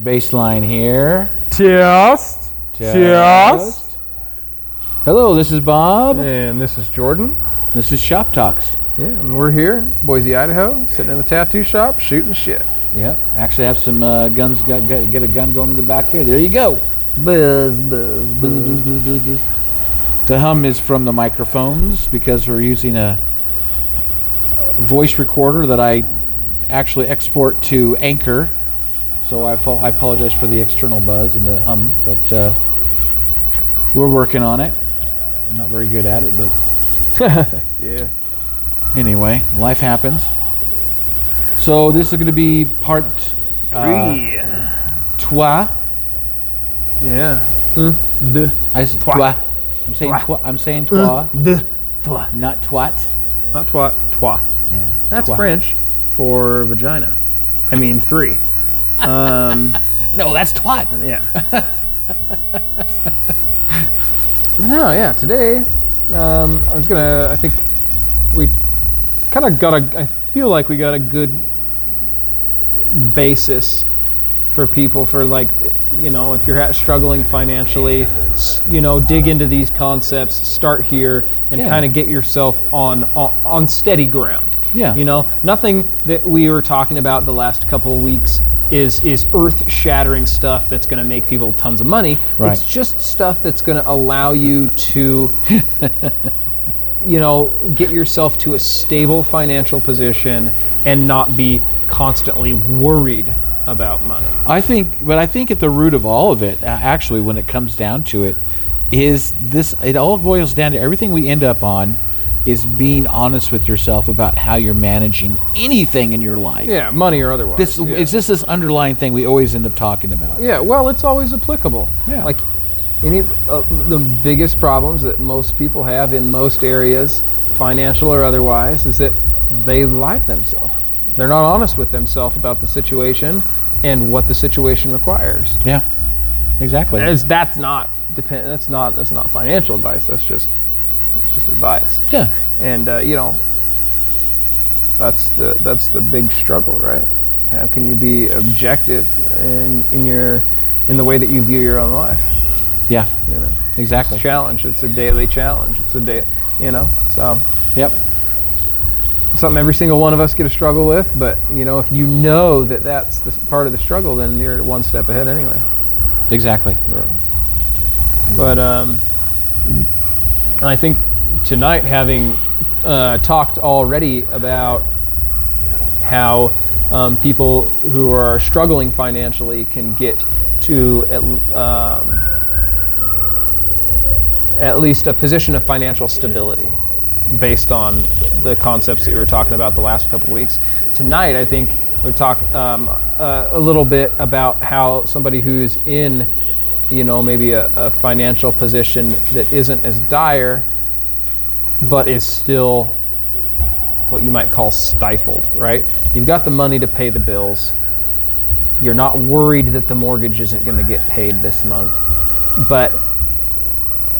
Baseline here. Test. Test. Hello, this is Bob. And this is Jordan. This is Shop Talks. Yeah, and we're here, Boise, Idaho, sitting in the tattoo shop, shooting shit. Yep. Actually, have some uh, guns. Got, get, get a gun going in the back here. There you go. Buzz, buzz, Buzz, buzz, buzz, buzz, buzz. The hum is from the microphones because we're using a voice recorder that I actually export to Anchor. So I, I apologize for the external buzz and the hum, but uh, we're working on it. I'm not very good at it, but Yeah. anyway, life happens. So this is going to be part uh, trois. Yeah. Un, deux, I Trois. trois. I'm saying Trois. I'm saying trois, deux, trois. not twat. Not twat, trois. Yeah. That's trois. French for vagina. I mean, three. Um, No, that's twat. yeah. no, yeah. Today, um, I was gonna. I think we kind of got a. I feel like we got a good basis for people for like, you know, if you're struggling financially, you know, dig into these concepts, start here, and Yeah. kind of get yourself on, on on steady ground. Yeah. You know, nothing that we were talking about the last couple of weeks is is earth-shattering stuff that's going to make people tons of money. Right. It's just stuff that's going to allow you to you know, get yourself to a stable financial position and not be constantly worried about money. I think, but I think at the root of all of it, actually, when it comes down to it, is this. It all boils down to everything we end up on is being honest with yourself about how you're managing anything in your life. Yeah, money or otherwise. This yeah. is this this underlying thing we always end up talking about. Yeah, well, it's always applicable. Yeah. Like any uh, the biggest problems that most people have in most areas, financial or otherwise, is that they lie to themselves. They're not honest with themselves about the situation and what the situation requires. Yeah. Exactly. As that's not depend. That's not that's not financial advice. That's just that's just advice. yeah. And uh, you know, that's the that's the big struggle, right? How can you be objective in in your in the way that you view your own life? Yeah. You know, Exactly. challenge. It's a daily challenge. It's a day. You know, so Yep. something every single one of us get a struggle with. But you know, if you know that that's the part of the struggle, then you're one step ahead anyway. Exactly. But um, I think tonight, having uh, talked already about how um, people who are struggling financially can get to at, um, at least a position of financial stability based on the concepts that we were talking about the last couple weeks. Tonight, I think we talk um, uh, a little bit about how somebody who's in, you know, maybe a, a financial position that isn't as dire, but is still what you might call stifled, right? You've got the money to pay the bills. You're not worried that the mortgage isn't going to get paid this month, but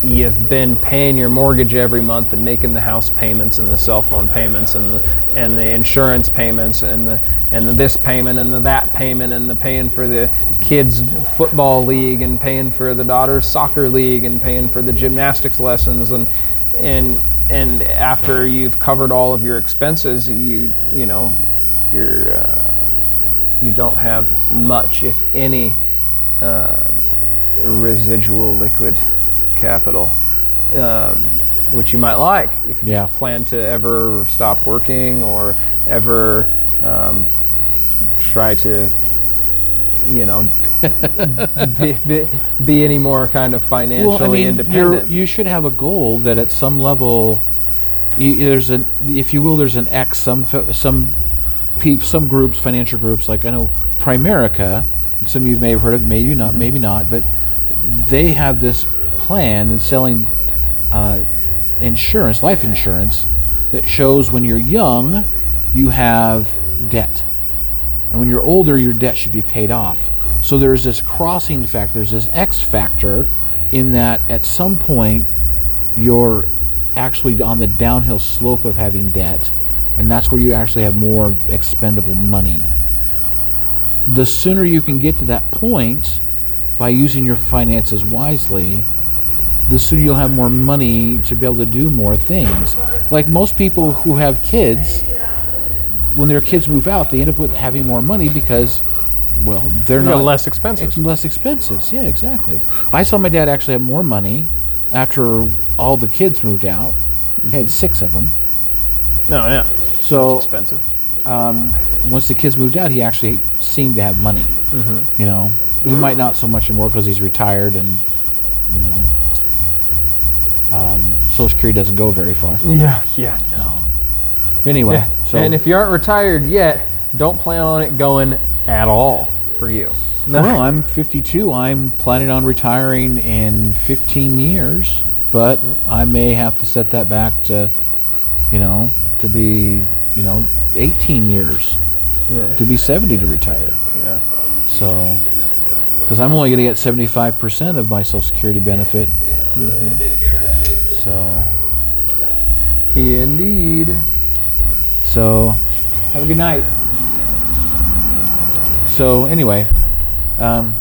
you've been paying your mortgage every month and making the house payments and the cell phone payments and the, and the insurance payments and the and the this payment and the that payment and the paying for the kids football league and paying for the daughter's soccer league and paying for the gymnastics lessons and and and after you've covered all of your expenses you you know you're uh, you don't have much if any uh, residual liquid capital, um, which you might like if you Yeah. plan to ever stop working or ever um, try to, you know, be, be, be any more kind of financially well, I mean, independent. you should have a goal that at some level, there's an, if you will, there's an X. Some f- some peop, some groups, financial groups, like I know Primerica. Some of you may have heard of, maybe not, maybe not, but they have this plan in selling uh, insurance, life insurance, that shows when you're young, you have debt. And when you're older, your debt should be paid off. So there's this crossing factor, there's this X factor in that at some point you're actually on the downhill slope of having debt, and that's where you actually have more expendable money. the sooner you can get to that point by using your finances wisely, the sooner you'll have more money to be able to do more things. Like most people who have kids, when their kids move out, they end up with having more money because, well, they're You not less expenses. It's less expenses. Yeah, exactly. I saw my dad actually have more money after all the kids moved out. He had six of them. Oh yeah, So expensive. um, once the kids moved out, he actually seemed to have money. You know, he might not so much anymore because he's retired and you know, um, Social Security doesn't go very far. Yeah, yeah, no. Anyway, Yeah. so and if you aren't retired yet, don't plan on it going at all for you. No. well, I'm 52. I'm planning on retiring in 15 years, but I may have to set that back to, you know, to be, you know, 18 years yeah. to be 70 to retire. yeah. So, because I'm only going to get 75% of my Social Security benefit. Mm-hmm. So, Indeed. So have a good night. So anyway, um,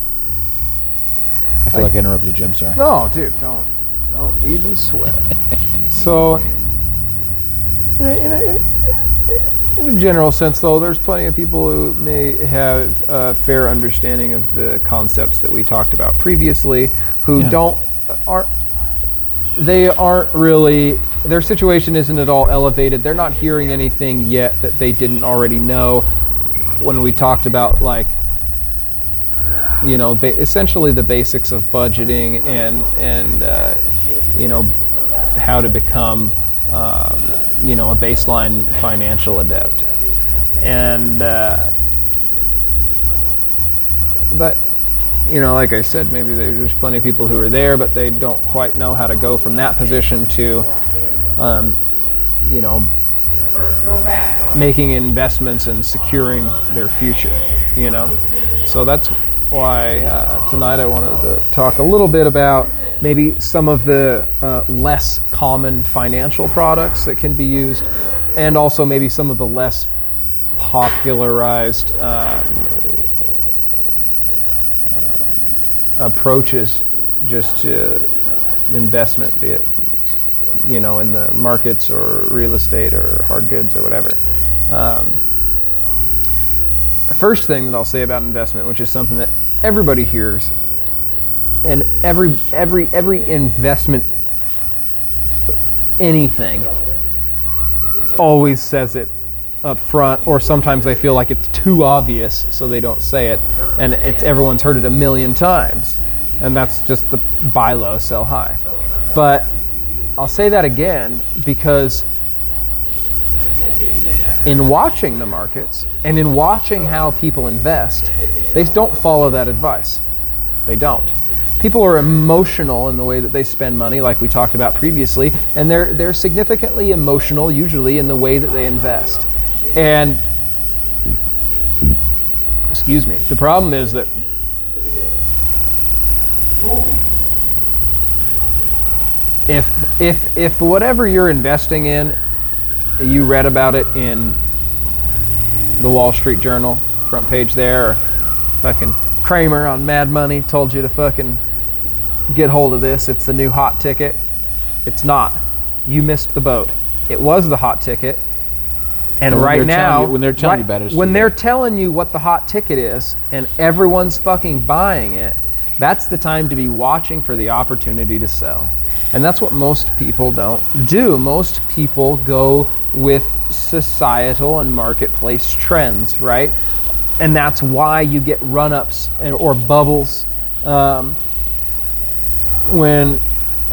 I feel I- like I interrupted you. I'm sorry. No, dude, don't, don't even sweat. so, in a, in, a, in a- in a general sense, though, there's plenty of people who may have a fair understanding of the concepts that we talked about previously, who Yeah. don't aren't they aren't really their situation isn't at all elevated. They're not hearing anything yet that they didn't already know. When we talked about like you know, ba- essentially the basics of budgeting and and uh, you know how to become um, you know a baseline financial adept, and uh, but you know, like I said, maybe there's plenty of people who are there, but they don't quite know how to go from that position to, um, you know, making investments and securing their future. You know, so that's why uh, tonight I wanted to talk a little bit about maybe some of the uh, less common financial products that can be used, and also maybe some of the less popularized uh, approaches just to investment, be it you know in the markets or real estate or hard goods or whatever. Um, first thing that I'll say about investment, which is something that everybody hears, and every every every investment anything always says it up front or sometimes they feel like it's too obvious so they don't say it and it's everyone's heard it a million times and that's just the buy low sell high. But i'll say that again because in watching the markets and in watching how people invest they don't follow that advice. They don't. People are emotional in the way that they spend money like we talked about previously and they're they're significantly emotional usually in the way that they invest and excuse me the problem is that if if if whatever you're investing in you read about it in the Wall Street Journal front page there or fucking Cramer on Mad Money told you to fucking get hold of this it's the new hot ticket. It's not. You missed the boat. It was the hot ticket and when right now you- when they're telling you right- about it, when they're telling you what the hot ticket is and everyone's fucking buying it that's the time to be watching for the opportunity to sell. And that's what most people don't do. Most people go with societal and marketplace trends right? And that's why you get run-ups or bubbles. Um, when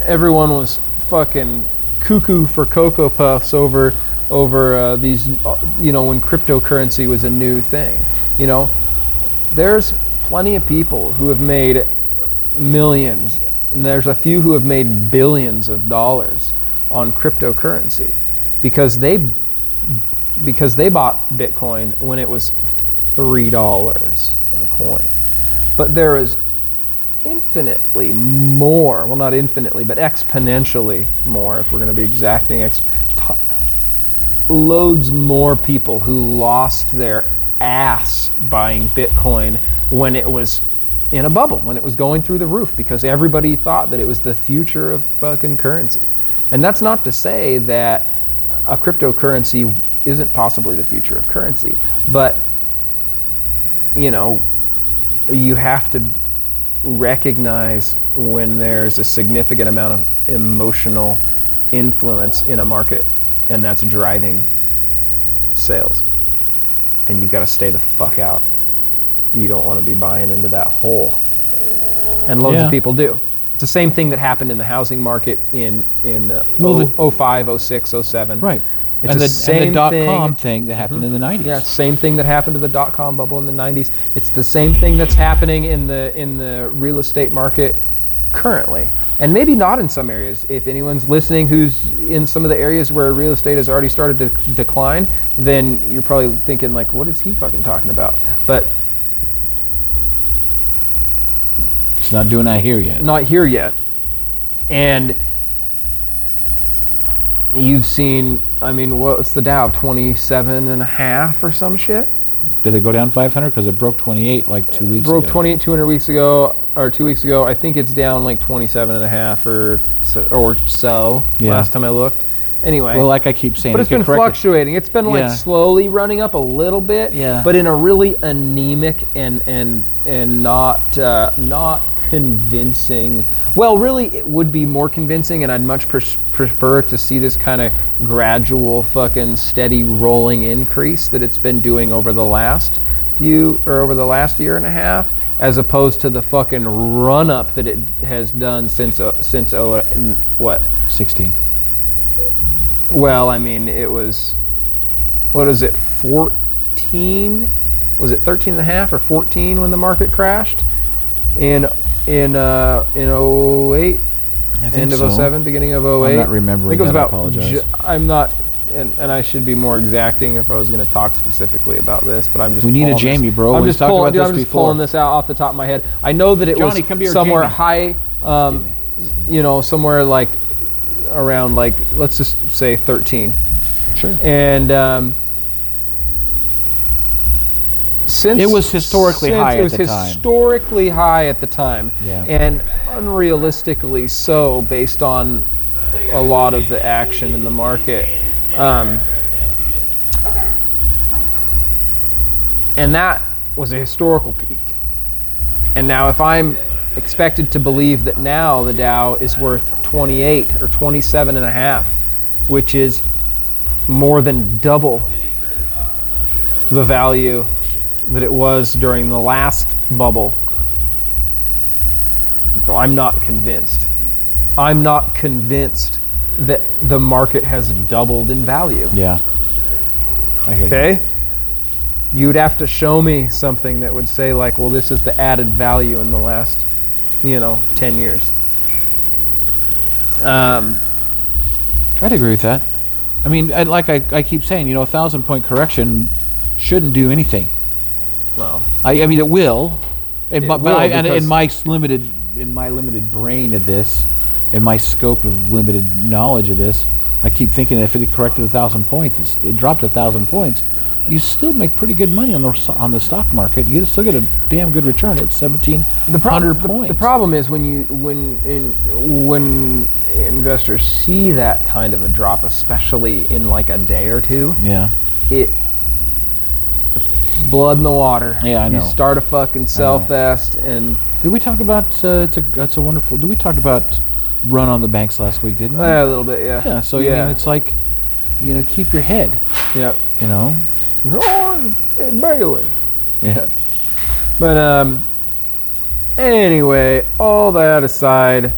everyone was fucking cuckoo for cocoa puffs over over uh, these uh, you know when cryptocurrency was a new thing you know? There's plenty of people who have made millions and there's a few who have made billions of dollars on cryptocurrency because they because they bought bitcoin when it was three dollars a coin. But there is infinitely more well not infinitely but exponentially more if we're going to be exacting loads more people who lost their ass buying Bitcoin when it was in a bubble, when it was going through the roof, because everybody thought that it was the future of fucking currency. And that's not to say that a cryptocurrency isn't possibly the future of currency, but you know, you have to recognize when there's a significant amount of emotional influence in a market and that's driving sales. And you've got to stay the fuck out. You don't want to be buying into that hole. And loads Yeah. of people do. It's the same thing that happened in the housing market in in uh, Well, the- 05, 06, 07. Right. It's and the same and the dot thing- Mm-hmm. com thing that happened in the 90s. Yeah, same thing that happened to the dot com bubble in the 90s. It's the same thing that's happening in the in the real estate market currently. And maybe not in some areas. If anyone's listening who's in some of the areas where real estate has already started to decline, then you're probably thinking like what is he fucking talking about? But It's not doing that here yet. not here yet. And you've seen I mean, what's the Dow? 27 and a half or some shit? Did it go down 500? Because it broke 28 like two weeks ago. broke ago. 28 200 weeks ago or two weeks ago i think it's down like 27 and a half or so, or so Yeah. last time i looked anyway Well, like I keep saying, but it it's been could it. fluctuating it's been like Yeah. slowly running up a little bit Yeah. but in a really anemic and and and not uh, not convincing well really it would be more convincing and i'd much pres- prefer to see this kind of gradual fucking steady rolling increase that it's been doing over the last few or over the last year and a half as opposed to the fucking run up that it has done since uh, since oh, what 16. well, I mean, it was, what is it, 14? Was it 13 and a half or 14 when the market crashed? In, in, uh, in 08, end of so. 07, beginning of 08? not remembering I think it was that, I about, apologize. ju- I'm not, and, and I should be more exacting if I was going to talk specifically about this, but I'm just We need a pulling this- Jamie, bro. I'm We've just talked pulling, about dude, this I'm just before. pulling this out off the top of my head. I know that it Johnny, was come here, somewhere Jamie. high, um, you know, somewhere like around like let's just say 13 Sure. and um, since It was historically high it at was the time. high at the time, Yeah. and unrealistically so based on a lot of the action in the market. Um, and that was a historical peak. And now, if I'm expected to believe that now the Dow is worth 28 or 27 and a half, which is more than double the value that it was during the last bubble, though I'm not convinced. I'm not convinced that the market has doubled in value. Yeah. Hear that. Okay? You'd have to show me something that would say, like, well, this is the added value in the last, you know, 10 years. Um, I'd agree with that. I mean, like I, I keep saying, you know, a thousand point correction shouldn't do anything. Well, I, I mean, it will. In It my, will I, and in my limited, in my limited brain of this, in my scope of limited knowledge of this, I keep thinking if it corrected a thousand points, it's, it dropped a thousand points, you still make pretty good money on the on the stock market. You still get a damn good return at seventeen the, prob- the, points. the problem is when you when in, when investors see that kind of a drop, especially in like a day or two, Yeah. it blood in the water. Yeah, I know. You start a fucking sell fest, and Did we talk about? Uh, it's a it's a wonderful. Did we talk about run on the banks last week? Didn't we? Yeah, a little bit, yeah. yeah. So I yeah, mean, it's like, you know, keep your head. yeah. You know. Oh, Bailey. Yeah. But um, anyway, all that aside,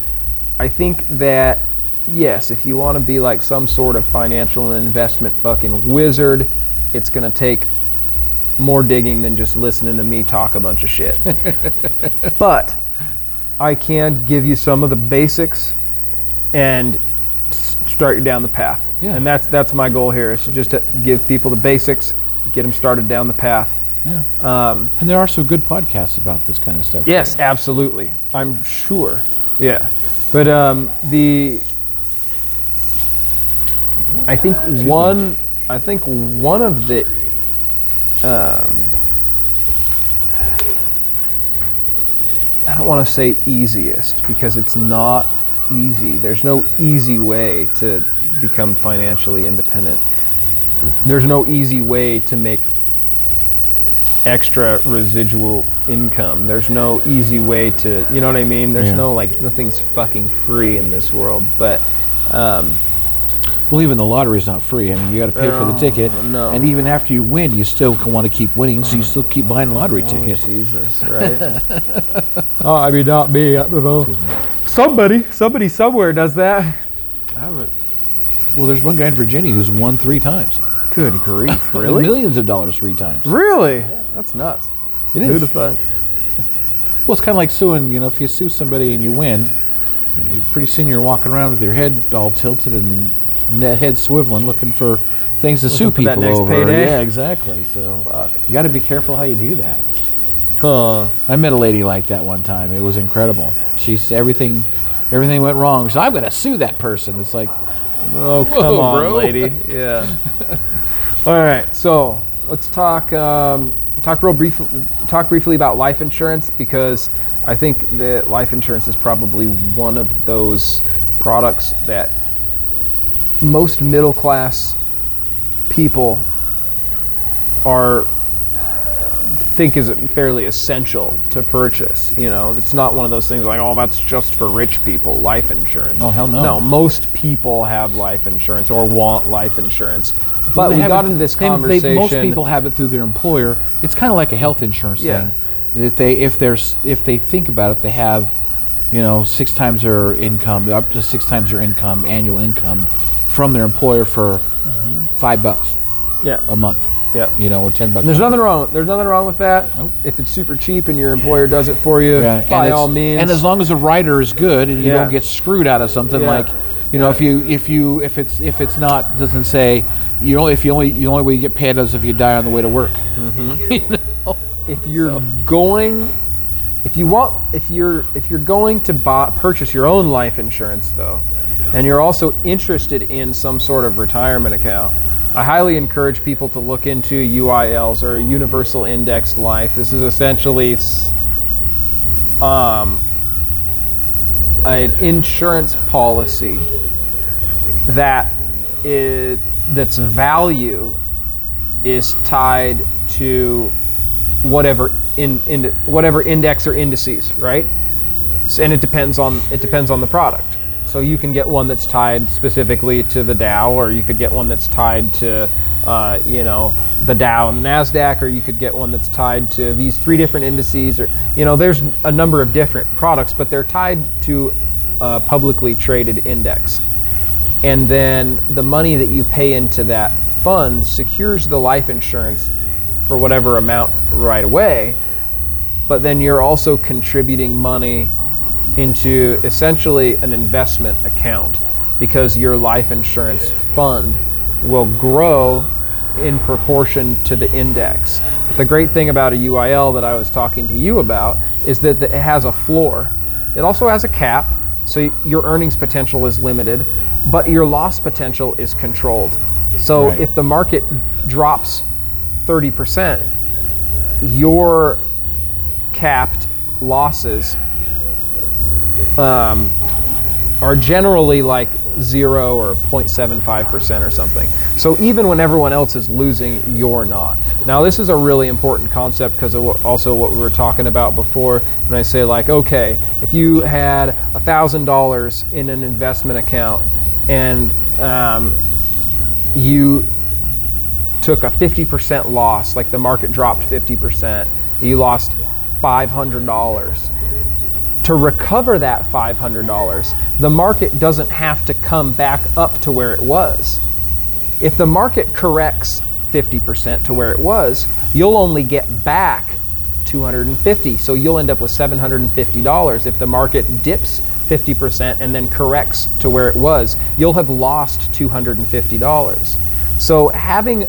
I think that yes, if you want to be like some sort of financial investment fucking wizard, it's gonna take more digging than just listening to me talk a bunch of shit. but I can give you some of the basics and start you down the path. Yeah. And that's that's my goal here is to just to give people the basics, get them started down the path. Yeah. Um, And there are some good podcasts about this kind of stuff. Yes, absolutely. I'm sure. Yeah, but um, the I think one I think one of the um, I don't want to say easiest because it's not easy. There's no easy way to become financially independent. There's no easy way to make extra residual income. There's no easy way to, you know what I mean? There's Yeah. no like, nothing's fucking free in this world. But um, Well, even the lottery is not free. I mean, you got to pay for the ticket, no. and even after you win, you still want to keep winning, so you still keep buying lottery oh, tickets. Jesus, right? oh, I mean, not me. I don't know. Excuse me. Somebody, somebody somewhere does that. I haven't. Well, there's one guy in Virginia who's won three times. Good grief, really? Millions of dollars three times. Really? Yeah. That's nuts. It Who'd is. have thought? Well, it's kind of like suing. You know, if you sue somebody and you win, pretty soon you're walking around with your head all tilted and ne- head swiveling, looking for things to sue Looking that people over. payday. Yeah, exactly. So Fuck. you got to be careful how you do that. Huh. I met a lady like that one time. It was incredible. She's everything, everything went wrong. Said, "I'm going to sue that person." It's like, Oh, come Whoa, on, bro. lady. Yeah. All right. So let's talk. Um, talk real brief. Talk briefly about life insurance because I think that life insurance is probably one of those products that most middle class people are think is fairly essential to purchase. You know, it's not one of those things like, oh, that's just for rich people. Life insurance. Oh, hell no. No, most people have life insurance or want life insurance. But They we got into this they- they- conversation. most people have it through their employer. It's kind of like a health insurance Yeah. thing. If they if there's if they think about it, they have, you know, six times their income, up to six times their income, annual income, from their employer for mm-hmm. five bucks yeah, a month. yeah. You know, or ten bucks. And there's nothing wrong. There's nothing wrong with that. Nope. If it's super cheap and your employer does it for you, Yeah, by all means. And as long as the writer is good and you Yeah. don't get screwed out of something Yeah. like, you know, if you if you if it's if it's not doesn't say you know if you only the only way you get paid is if you die on the way to work. Mm-hmm. if you're going if you want if you're if you're going to buy, purchase your own life insurance though and you're also interested in some sort of retirement account i highly encourage people to look into uils or universal indexed life this is essentially um, an insurance policy that is, that's value is tied to whatever in, in whatever index or indices, right? And it depends on it depends on the product. So you can get one that's tied specifically to the Dow, or you could get one that's tied to, uh, you know, the Dow and the Nasdaq, or you could get one that's tied to these three different indices, or you know, there's a number of different products, but they're tied to a publicly traded index. And then the money that you pay into that fund secures the life insurance for whatever amount right away but then you're also contributing money into essentially an investment account because your life insurance fund will grow in proportion to the index. But the great thing about a UIL that I was talking to you about is that it has a floor. It also has a cap, so your earnings potential is limited, but your loss potential is controlled. So Right. if the market drops 30%, your capped losses um, are generally like zero or 0.75% or something. So even when everyone else is losing, you're not. Now, this is a really important concept because of also what we were talking about before when I say, like, okay, if you had $1,000 in an investment account and um, you took a 50% loss, like the market dropped 50%, you lost $500. To recover that $500, the market doesn't have to come back up to where it was. If the market corrects 50% to where it was, you'll only get back 250. So you'll end up with $750. If the market dips 50% and then corrects to where it was, you'll have lost $250. So having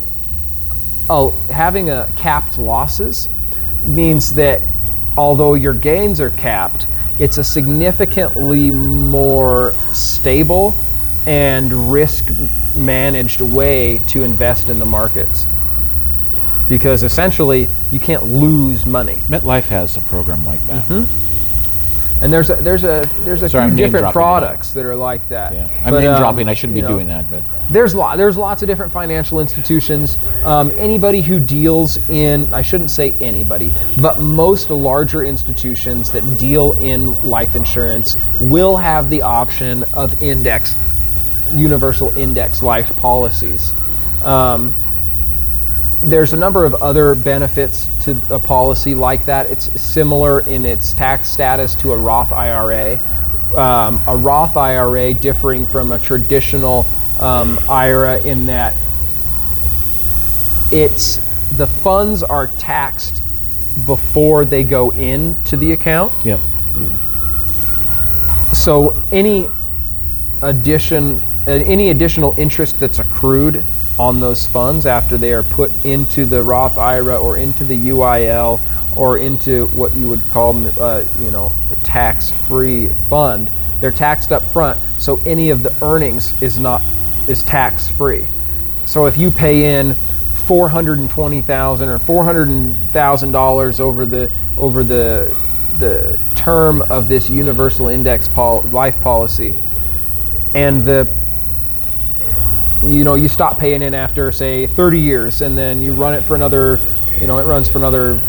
a, having a capped losses means that although your gains are capped, it's a significantly more stable and risk managed way to invest in the markets. because essentially you can't lose money. MetLife has a program like that. Mm-hmm. And there's a there's a there's a Sorry, few different products that are like that. Yeah, I'm But, name um, dropping. I shouldn't be know, doing that, but There's lot there's lots of different financial institutions. Um, anybody who deals in I shouldn't say anybody, but most larger institutions that deal in life insurance will have the option of index universal index life policies. Um, there's a number of other benefits to a policy like that. It's similar in its tax status to a Roth IRA. Um, a Roth IRA differing from a traditional um, IRA in that it's the funds are taxed before they go into the account. yep. So any addition, uh, any additional interest that's accrued on those funds after they are put into the Roth IRA or into the UIL or into what you would call, uh, you know, tax-free fund, they're taxed up front. So any of the earnings is not is tax-free. So if you pay in four hundred and twenty thousand or four hundred thousand dollars over the over the the term of this universal index pol- life policy, and the you know you stop paying in after say 30 years, and then you run it for another, you know, it runs for another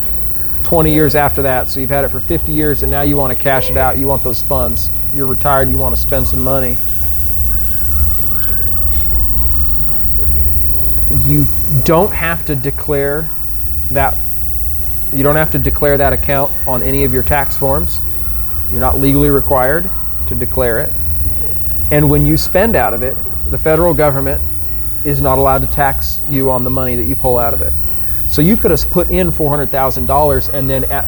20 years after that. So you've had it for 50 years, and now you want to cash it out. You want those funds. You're retired. You want to spend some money. You don't have to declare that. You don't have to declare that account on any of your tax forms. You're not legally required to declare it. And when you spend out of it, the federal government is not allowed to tax you on the money that you pull out of it. So you could have put in four hundred thousand dollars, and then at,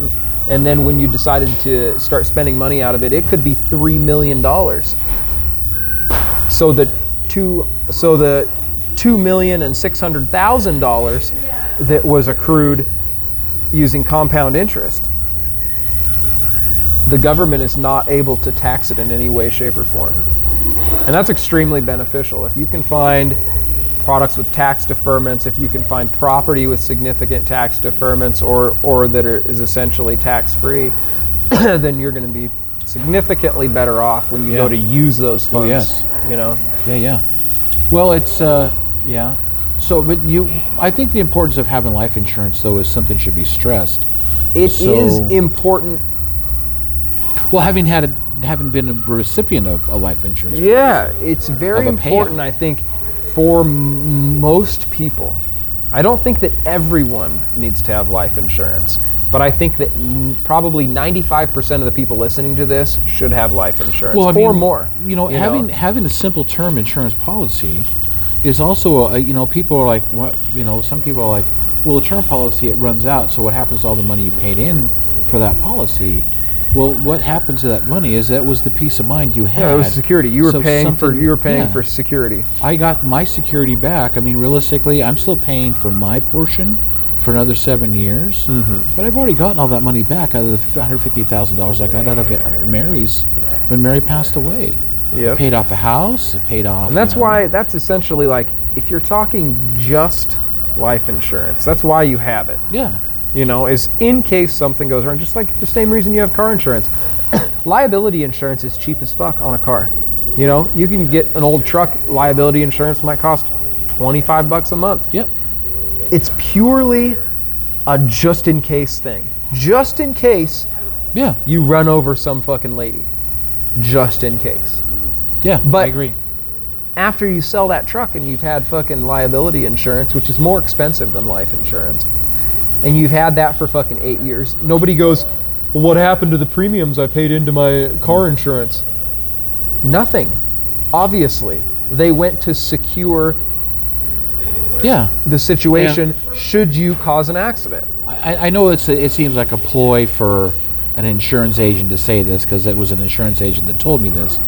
and then when you decided to start spending money out of it, it could be three million dollars. So the two, so the two million and six hundred thousand dollars that was accrued using compound interest, the government is not able to tax it in any way, shape, or form. And that's extremely beneficial. If you can find products with tax deferments, if you can find property with significant tax deferments or, or that are, is essentially tax free, then you're going to be significantly better off when you Yeah. go to use those funds. Oh, yes. You know? Yeah, yeah. Well, it's uh, yeah. So, but you, I think the importance of having life insurance, though, is something should be stressed. It is So- important. Well, having had a, having been a recipient of a life insurance, Yeah, it's very important, I think, for m- most people. I don't think that everyone needs to have life insurance, but I think that probably 95% of the people listening to this should have life insurance well, I or more. You know, having having a simple term insurance policy is also a, you know people are like what you know some people are like well a term policy it runs out so what happens to all the money you paid in for that policy well what happens to that money is that was the peace of mind you had Yeah, it was security. You were So paying for you were paying yeah. for security. I got my security back. I mean, realistically, I'm still paying for my portion for another seven years, mm-hmm. but I've already gotten all that money back out of the $150,000 I got out of Mary's when Mary passed away. Yep. Paid off a house, it paid off. And that's you know- why that's essentially like if you're talking just life insurance, that's why you have it. Yeah. You know, is in case something goes wrong, just like the same reason you have car insurance. liability insurance is cheap as fuck on a car. You know, you can get an old truck, liability insurance might cost 25 bucks a month. Yep. It's purely a just in case thing. Just in case Yeah. you run over some fucking lady. Just in case. Yeah. But- I agree. After you sell that truck and you've had fucking liability insurance, which is more expensive than life insurance, and you've had that for fucking eight years, nobody goes, well, what happened to the premiums I paid into my car insurance? Nothing. Obviously. They went to secure Yeah. the situation should you cause an accident. I, I know it's a, it seems like a ploy for an insurance agent to say this because it was an insurance agent that told me this.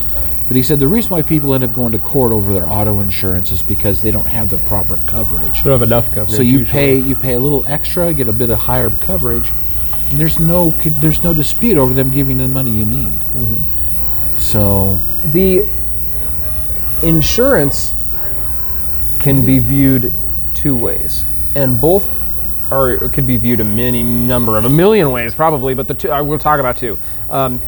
But he said the reason why people end up going to court over their auto insurance is because they don't have the proper coverage. They don't have enough coverage. So you pay you pay a little extra, get a bit of higher coverage, and there's no there's no dispute over them giving the money you need. So the insurance can be viewed two ways, and both it could be viewed a many number of a million ways probably, but the two I will talk about two. Um,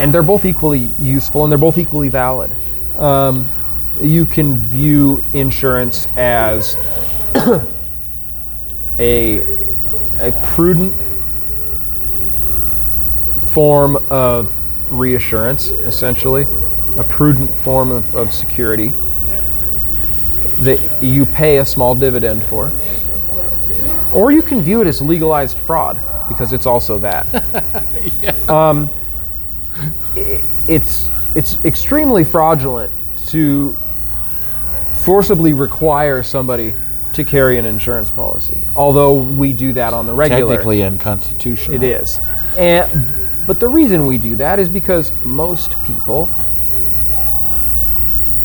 and they're both equally useful and they're both equally valid. Um, you can view insurance as a, a prudent form of reassurance, essentially, a prudent form of, of security that you pay a small dividend for. Or you can view it as legalized fraud because it's also that. um, i- it's it's extremely fraudulent to forcibly require somebody to carry an insurance policy. Although we do that on the regular. Technically unconstitutional. It is. And but the reason we do that is because most people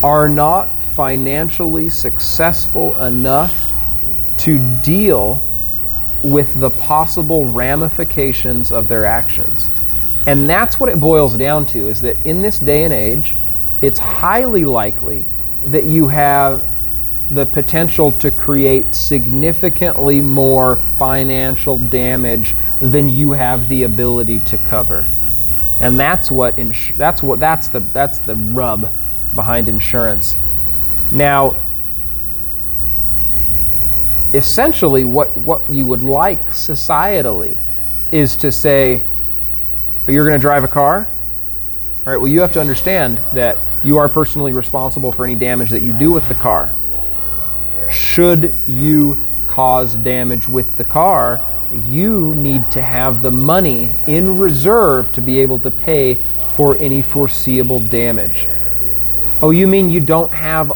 are not financially successful enough to deal with the possible ramifications of their actions. And that's what it boils down to is that in this day and age, it's highly likely that you have the potential to create significantly more financial damage than you have the ability to cover. And that's what ins- that's what that's the that's the rub behind insurance. Now, essentially what what you would like societally is to say you're going to drive a car? All right well you have to understand that you are personally responsible for any damage that you do with the car. Should you cause damage with the car you need to have the money in reserve to be able to pay for any foreseeable damage. Oh you mean you don't have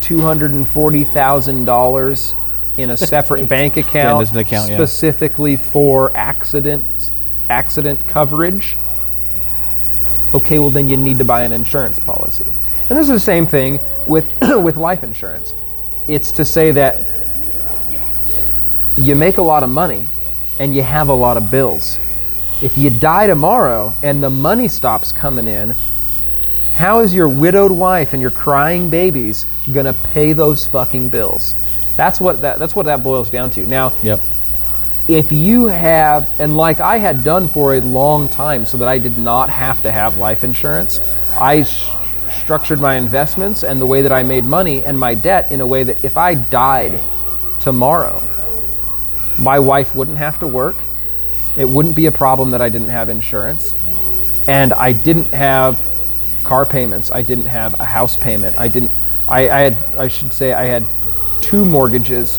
$240,000 in a separate bank account, an account, yeah. specifically for accidents, accident coverage. Okay, well then you need to buy an insurance policy. And this is the same thing with with life insurance. It's to say that you make a lot of money and you have a lot of bills. If you die tomorrow and the money stops coming in, how is your widowed wife and your crying babies gonna pay those fucking bills? That's what that that's what that boils down to. Now, Yep. If you have and like I had done for a long time so that I did not have to have life insurance, I s- structured my investments and the way that I made money and my debt in a way that if I died tomorrow, my wife wouldn't have to work. It wouldn't be a problem that I didn't have insurance. And I didn't have car payments. I didn't have a house payment. I didn't I, I had I should say I had two mortgages.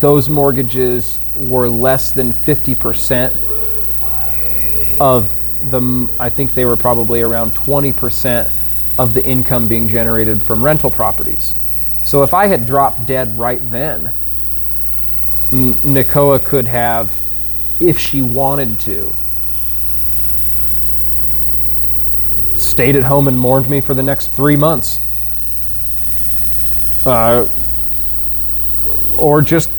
Those mortgages were less than 50% of the I think they were probably around 20% of the income being generated from rental properties. So if I had dropped dead right then, N- Nakoa could have, if she wanted to, stayed at home and mourned me for the next three months. Uh, or just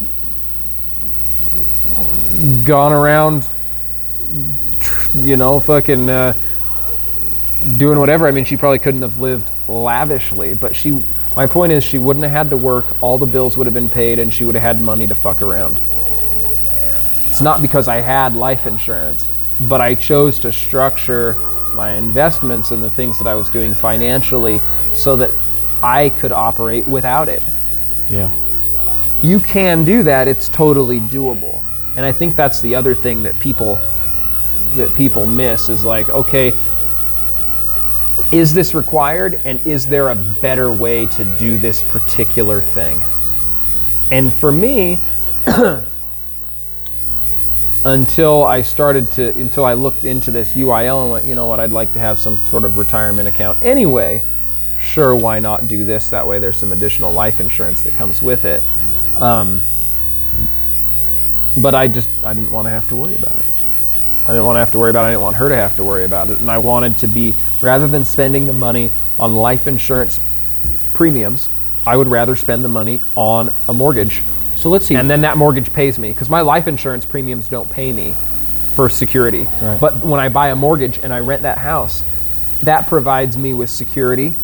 gone around, you know, fucking uh, doing whatever. I mean, she probably couldn't have lived lavishly, but she. My point is, she wouldn't have had to work. All the bills would have been paid, and she would have had money to fuck around. It's not because I had life insurance, but I chose to structure my investments and the things that I was doing financially so that I could operate without it. Yeah. You can do that, it's totally doable. And I think that's the other thing that people that people miss is like, okay, is this required and is there a better way to do this particular thing? And for me, until I started to, until I looked into this UIL and went, you know what, I'd like to have some sort of retirement account anyway. Sure, why not do this? That way, there's some additional life insurance that comes with it. Um, but I just, I didn't want to have to worry about it. I didn't want to have to worry about it. I didn't want her to have to worry about it. And I wanted to be, rather than spending the money on life insurance premiums, I would rather spend the money on a mortgage So let's see. and then that mortgage pays me because my life insurance premiums don't pay me for security. Right. But when I buy a mortgage and I rent that house, that provides me with security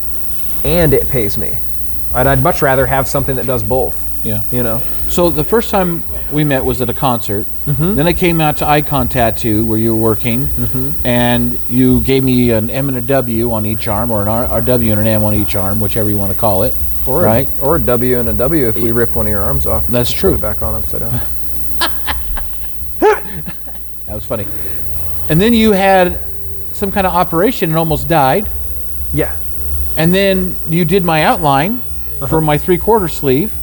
and it pays me. And I'd much rather have something that does both. Yeah. You know. So the first time we met was at a concert. Mm-hmm. Then I came out to Icon Tattoo where you were working, and you gave me an M and a W on each arm, or an R, a W and an M on each arm, whichever you want to call it. Or right? a, or a W and a W if we rip one of your arms off. That's Put true. it back on upside down. That was funny. And then you had some kind of operation and almost died. yeah. And then you did my outline Uh-huh. for my three quarter sleeve.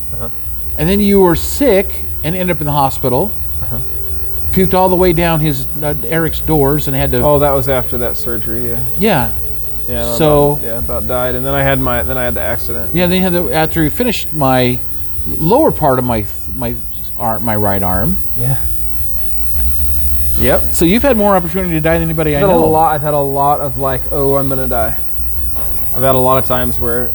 And then you were sick and ended up in the hospital. Uh-huh. Puked all the way down his uh, Eric's doors and had to. Oh, that was after that surgery. Yeah. Yeah. Yeah. So- about, yeah, about died, and then I had my then I had the accident. Yeah, then you had the, after you finished my lower part of my my arm, my right arm. Yeah. Yep. So you've had more opportunity to die than anybody I I've had a lot. I've had a lot of like, oh, I'm gonna die. I've had a lot of times where.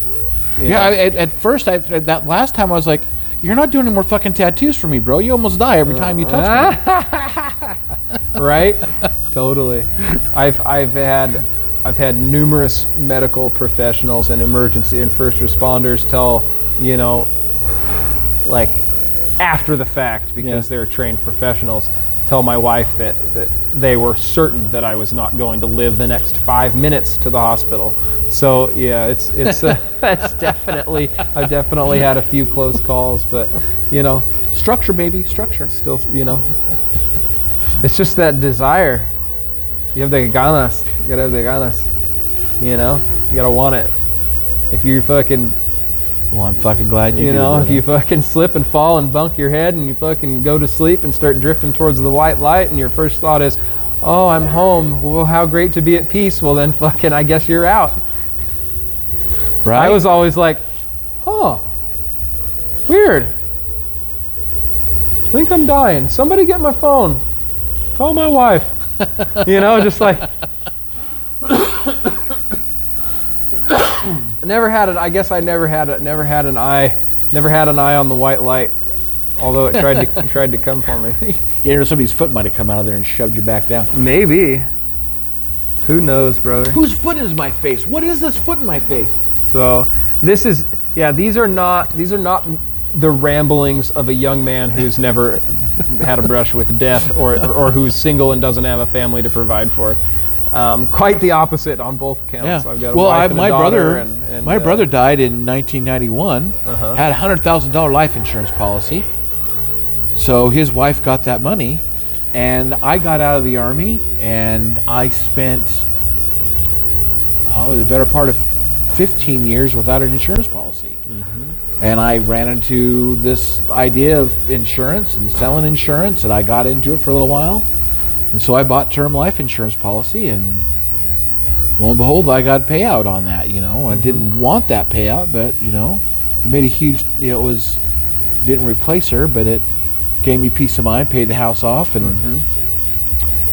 You Yeah, know, I, at, at first, I, at that last time, I was like, "You're not doing any more fucking tattoos for me, bro. You almost die every time you touch me." right? totally. I've I've had I've had numerous medical professionals and emergency and first responders tell you know like after the fact because Yeah. they're trained professionals tell my wife that that they were certain that I was not going to live the next five minutes to the hospital. So yeah, it's it's uh, that's definitely I've definitely had a few close calls, but you know Structure, baby, structure. still, you know, it's just that desire. You have the ganas. You gotta have the ganas. You know, you gotta want it. If you fucking, Well, I'm fucking glad you. you do, know, if you fucking slip and fall and bunk your head and you fucking go to sleep and start drifting towards the white light and your first thought is, oh, I'm home. Well, how great to be at peace. Well, then fucking, I guess you're out. right? I was always like, huh, weird. I think I'm dying. Somebody get my phone. Call my wife. you know, just like. Never had it. I guess I never had it. Never had an eye. Never had an eye on the white light. Although it tried to tried to come for me. You know, somebody's foot might have come out of there and shoved you back down. Maybe. Who knows, brother? Whose foot is my face? What is this foot in my face? So this is yeah. These are not these are not the ramblings of a young man who's never had a brush with death or, or, or who's single and doesn't have a family to provide for. Um, quite the opposite on both counts. I've got a well, wife I, and my brother, and, and, my uh, brother died in 1991. Uh-huh. Had a hundred thousand dollar life insurance policy. So his wife got that money, and I got out of the army, and I spent oh the better part of 15 years without an insurance policy. Mm-hmm. And I ran into this idea of insurance and selling insurance, and I got into it for a little while. And so I bought term life insurance policy, and lo and behold, I got payout on that. You know, I didn't want that payout, but you know, it made a huge. You know, it was didn't replace her, but it gave me peace of mind, paid the house off, and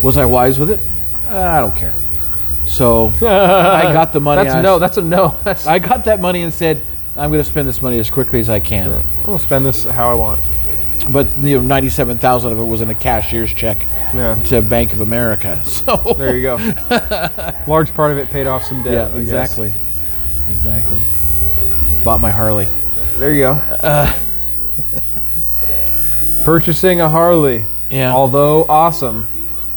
was I wise with it? Uh, I don't care. So I got the money. That's I, no. That's a no. That's I got that money and said, I'm going to spend this money as quickly as I can. I'm gonna spend this how I want. But you know, ninety-seven thousand of it was in a cashier's check Yeah. to Bank of America. So There you go. Large part of it paid off some debt. yeah, exactly, exactly. Bought my Harley. There you go. Uh. Purchasing a Harley, Yeah, although awesome,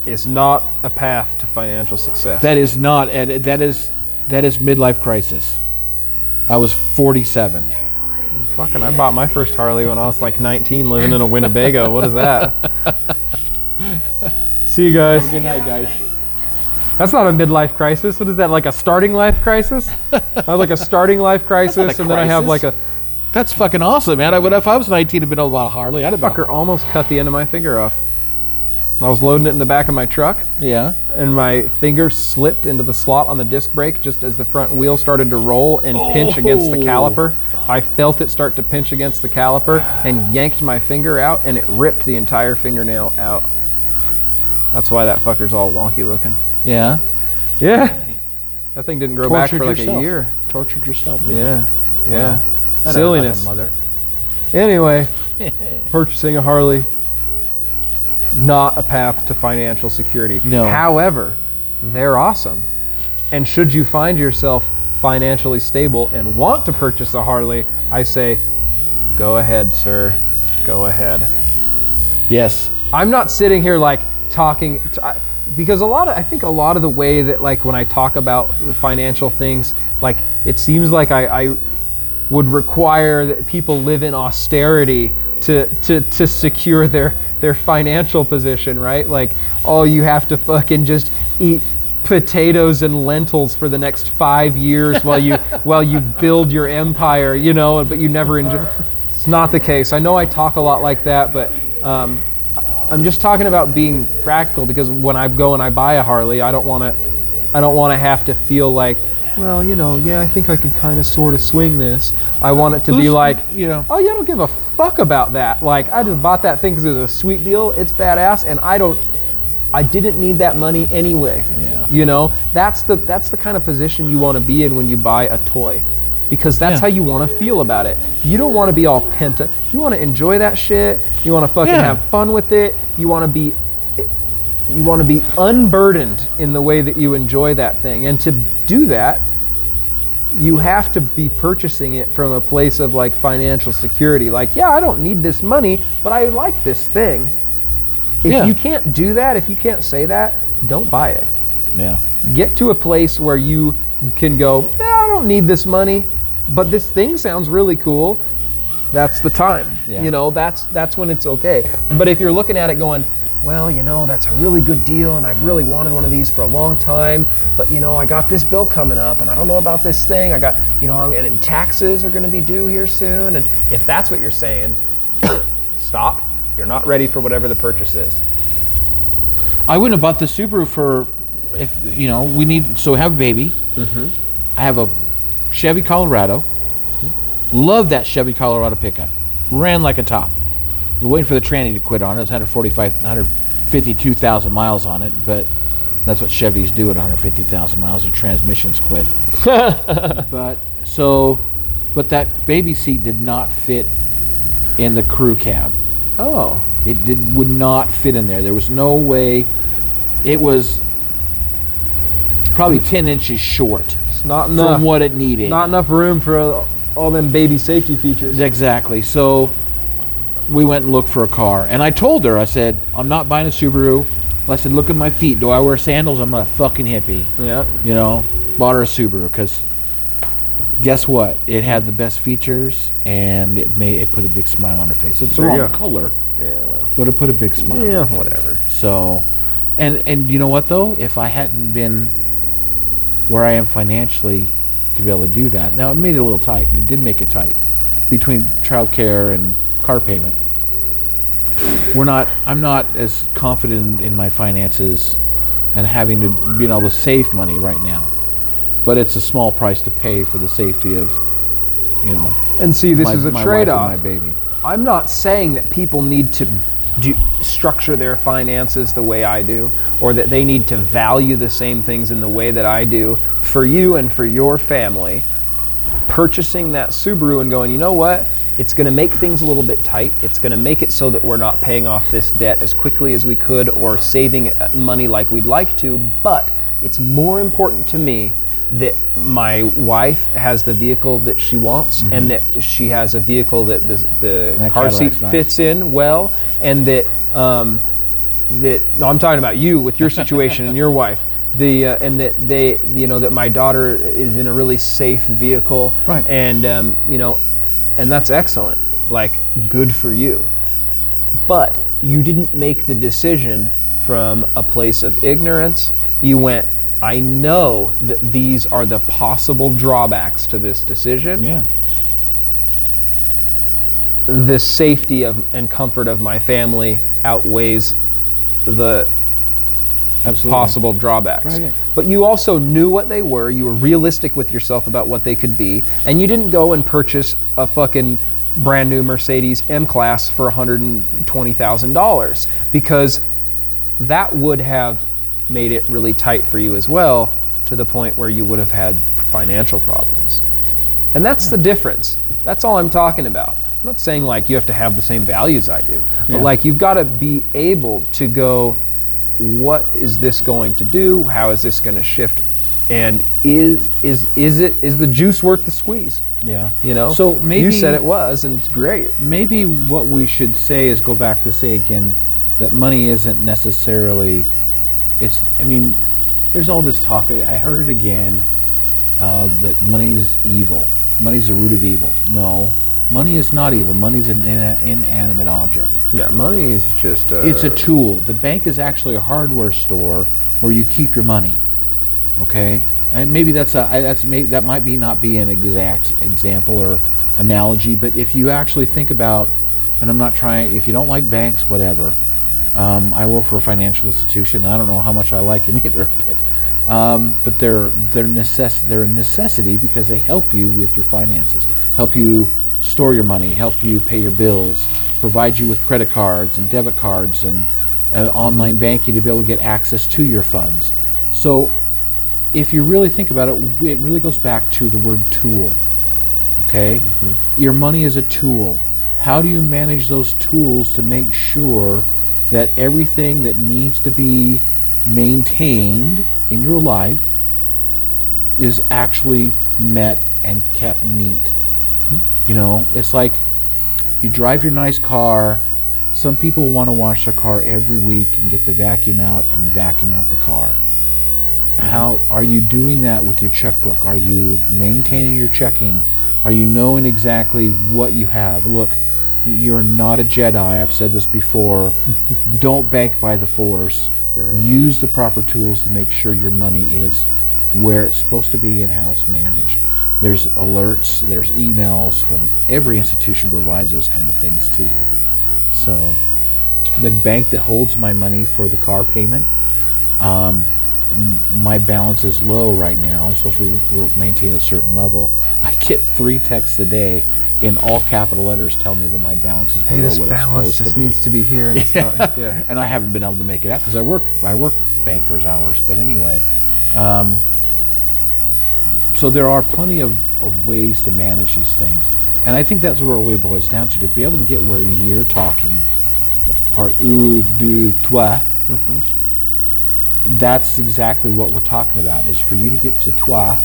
is not a path to financial success. that is not. That is that is midlife crisis. I was forty-seven. Fucking, I bought my first Harley when I was like 19, living in a Winnebago. what is that? See you guys. Good night, guys. That's not a midlife crisis. What is that? Like a starting life crisis? I have uh, like a starting life crisis, and then I have like a That's fucking awesome, man. I would if I was nineteen and been able to buy a Harley. I'd have fucker almost cut the end of my finger off. I was loading it in the back of my truck, Yeah. and my finger slipped into the slot on the disc brake just as the front wheel started to roll and pinch against the Oh. caliper. I felt it start to pinch against the caliper and yanked my finger out, and it ripped the entire fingernail out. That's why that fucker's all wonky looking. Yeah. Yeah. That thing didn't grow back for like yourself. a year. Tortured yourself. didn't you? Yeah. Yeah. That Silliness. mother. Anyway, purchasing a Harley, not a path to financial security. No. However, they're awesome. And should you find yourself financially stable and want to purchase a Harley, I say Go ahead, sir. Go ahead. Yes. I'm not sitting here like talking t I because a lot of I think a lot of the way that like when I talk about the financial things, like it seems like I, I would require that people live in austerity to, to, to secure their, their financial position, right? Like, oh, you have to fucking just eat potatoes and lentils for the next five years while you while you build your empire, you know, but you never enjoy. It's not the case. I know I talk a lot like that, but um, I'm just talking about being practical because when I go and I buy a Harley, I don't want to I don't want to have to feel like, well, you know, yeah, I think I can kind of sort of swing this. I want it to be like, you know. oh yeah, I don't give a fuck about that. Like I just bought that thing because it was a sweet deal. It's badass, and I don't. I didn't need that money anyway. Yeah. You know, that's the that's the kind of position you want to be in when you buy a toy. Because that's Yeah. how you want to feel about it. You don't want to be all pent up. You want to enjoy that shit. You want to fucking Yeah. have fun with it. You want to be you want to be unburdened in the way that you enjoy that thing. And to do that, you have to be purchasing it from a place of like financial security. Like, yeah, I don't need this money, but I like this thing. If Yeah. you can't do that, if you can't say that, don't buy it. Yeah. Get to a place where you can go, "Yeah, I don't need this money, but this thing sounds really cool. That's the time. Yeah. You know, that's that's when it's okay. But if you're looking at it going, well, you know, that's a really good deal and I've really wanted one of these for a long time, but you know, I got this bill coming up and I don't know about this thing. I got, you know, I'm- and taxes are going to be due here soon and if that's what you're saying, stop. You're not ready for whatever the purchase is. I wouldn't have bought the Subaru for if you know we need so we have a baby. Mm-hmm. I have a Chevy Colorado. Love that Chevy Colorado pickup. Ran like a top. Was waiting for the tranny to quit on it. It's 145, 152,000 miles on it, but that's what Chevys do at 150,000 miles. Their transmissions quit. but so, but that baby seat did not fit in the crew cab. Oh. It did would not fit in there. There was no way. It was probably ten inches short It's not enough. from what it needed. Not enough room for all them baby safety features. exactly. So we went and looked for a car, and I told her, I said, I'm not buying a Subaru. I said, look at my feet. Do I wear sandals? I'm not a fucking hippie. Yeah. You know, bought her a Subaru because guess what? It had the best features, and it made it put a big smile on her face. It's the There wrong color. Yeah, well. but it put a big smile. Yeah, on her face. whatever. So, and and you know what though, if I hadn't been where I am financially to be able to do that, now it made it a little tight. It did make it tight between childcare and car payment. We're not. I'm not as confident in, in my finances and having to being able to save money right now. But it's a small price to pay for the safety of, you know, And see, this my, is a my wife trade and off. my baby. I'm not saying that people need to do, structure their finances the way I do, or that they need to value the same things in the way that I do. For you and for your family, purchasing that Subaru and going, you know what? It's going to make things a little bit tight. It's going to make it so that we're not paying off this debt as quickly as we could or saving uh, money like we'd like to. But it's more important to me that my wife has the vehicle that she wants and that she has a vehicle that the, the That car seat nice. fits in well and that um, that no, I'm talking about you with your situation and your wife. The uh, and that they you know that my daughter is in a really safe vehicle, Right. And um, you know, and that's excellent. Like good for you. But you didn't make the decision from a place of ignorance. You went, I know that these are the possible drawbacks to this decision Yeah. the safety of and comfort of my family outweighs the Absolutely. possible drawbacks. Right, yeah. But you also knew what they were. You were realistic with yourself about what they could be, and you didn't go and purchase a fucking brand new Mercedes M Class for $120,000 because that would have made it really tight for you as well to the point where you would have had financial problems. And that's the difference. That's all I'm talking about. I'm not saying like you have to have the same values I do, but Yeah. like you've got to be able to go, what is this going to do? How is this going to shift And is is is it is the juice worth the squeeze? Yeah. You know. So maybe you said it was, and it's great. maybe what we should say is go back to say again that money isn't necessarily it's i mean there's all this talk i heard it again uh, that money is evil money's the root of evil no money is not evil money's an ina- inanimate object Yeah, money is just. a. it's a tool the bank is actually a hardware store where you keep your money okay and maybe that's a I- that's maybe that might be not be an exact example or analogy but if you actually think about and i'm not trying if you don't like banks whatever um, i work for a financial institution and i don't know how much i like them either but um, but they're they're necess- they're a necessity because they help you with your finances help you store your money help you pay your bills provide you with credit cards and debit cards and uh, online banking to be able to get access to your funds so if you really think about it, it really goes back to the word tool. Okay? Your money is a tool. How do you manage those tools to make sure that everything that needs to be maintained in your life is actually met and kept neat? You know, it's like you drive your nice car. Some people want to wash their car every week and get the vacuum out and vacuum out the car. Mm-hmm. How are you doing that with your checkbook? Are you maintaining your checking? Are you knowing exactly what you have? Look you're not a jedi i've said this before. Don't bank by the force. Right. use the proper tools to make sure your money is where it's supposed to be and how it's managed there's alerts there's emails from every institution provides those kind of things to you so the bank that holds my money for the car payment um, my balance is low right now. I'm supposed to maintain a certain level. I get three texts a day in all capital letters telling me that my balance is below Hey, this what balance it's supposed just to be. needs to be here. And it's not, yeah. and I haven't been able to make it out because I work I work bankers hours. But anyway, um, so there are plenty of, of ways to manage these things, and I think that's what it really boils down to to be able to get where you're talking, part ou, du, toi. Mm-hmm. That's exactly what we're talking about. Is for you to get to toi,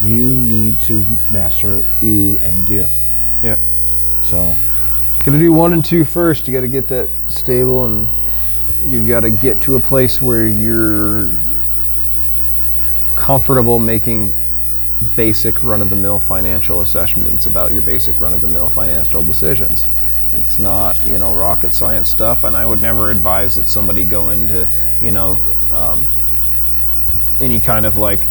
you need to master ou and du. yeah. So Got to do one and two first. You got to get that stable, and you've got to get to a place where you're comfortable making basic run-of-the-mill financial assessments about your basic run-of-the-mill financial decisions. It's not, you know, rocket science stuff, and I would never advise that somebody go into, you know, um, any kind of like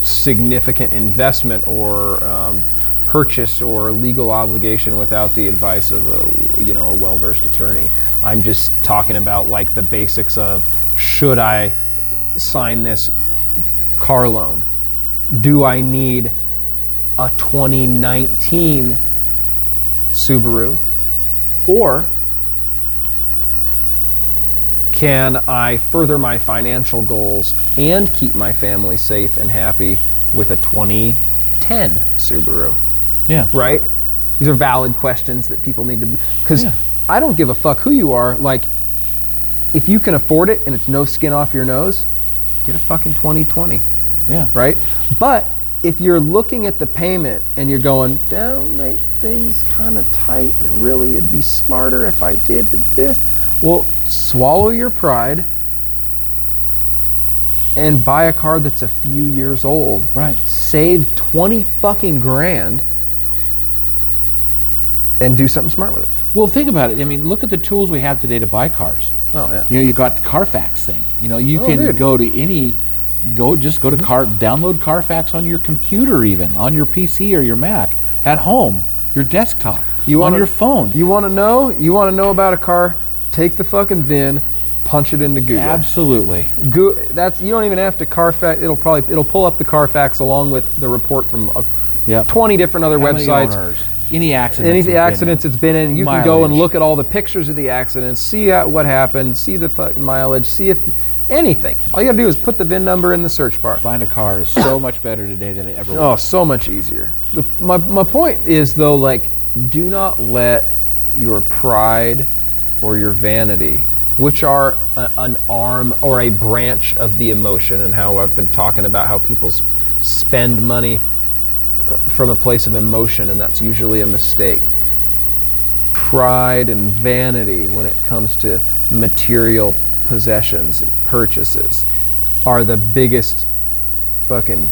significant investment or um, purchase or legal obligation without the advice of a you know a well-versed attorney. I'm just talking about like the basics of should I sign this car loan? Do I need a 2019 Subaru or can I further my financial goals and keep my family safe and happy with a 2010 Subaru? yeah, Right? These are valid questions that people need to because Yeah. I don't give a fuck who you are. Like, if you can afford it and it's no skin off your nose, get a fucking 2020 yeah, right? But if you're looking at the payment and you're going, don't make things kind of tight, and really it'd be smarter if I did this. Well, swallow your pride and buy a car that's a few years old. right. Save 20 fucking grand and do something smart with it. Well, think about it. I mean, look at the tools we have today to buy cars. Oh, yeah. You know, you got the Carfax thing. You know, you Oh, can dude. go to any, go just go to car, download Carfax on your computer, even on your PC or your Mac at home, your desktop, You on wanna- your phone. You want to know? You want to know about a car? Take the fucking VIN, punch it into Google. Absolutely. Go, that's you don't even have to Carfax. It'll probably it'll pull up the Carfax along with the report from uh, Yep. 20 different other How websites. Any accidents? Any accidents it's been in, you can go and look at all the pictures of the accidents, see what happened, see the mileage, see if anything. All you gotta do is put the VIN number in the search bar. Buying a car is so much better today than it ever was. Oh, so much easier. The, my, my point is, though, like, do not let your pride or your vanity which are a, an arm or a branch of the emotion, and how I've been talking about how people spend money from a place of emotion, and that's usually a mistake. Pride and vanity, when it comes to material possessions and purchases, are the biggest fucking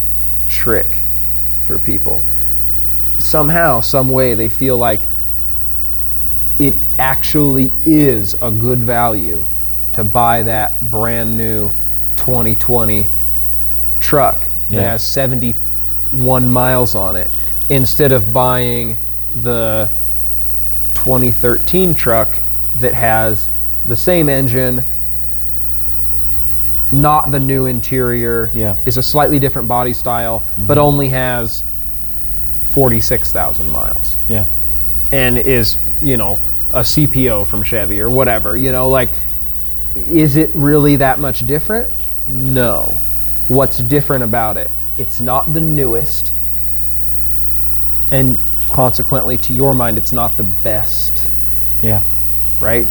trick for people. Somehow, some way, they feel like it actually is a good value to buy that brand new 2020 truck that Yeah. has 71 miles on it instead of buying the 2013 truck that has the same engine not the new interior Yeah. is a slightly different body style but mm-hmm. only has 46,000 miles. Yeah. and is you know a CPO from Chevy or whatever you know like is it really that much different? No. What's different about it it's not the newest and consequently to your mind it's not the best Yeah. right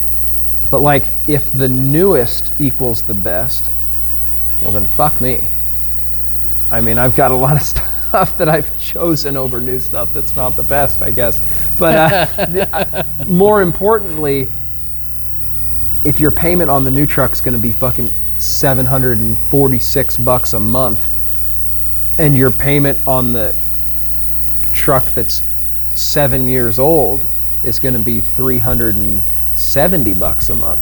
but like if the newest equals the best well then fuck me I mean, I've got a lot of stuff that I've chosen over new stuff that's not the best, I guess. But uh, the- uh, more importantly, if your payment on the new truck's going to be fucking 746 bucks a month, and your payment on the truck that's seven years old is going to be 370 bucks a month,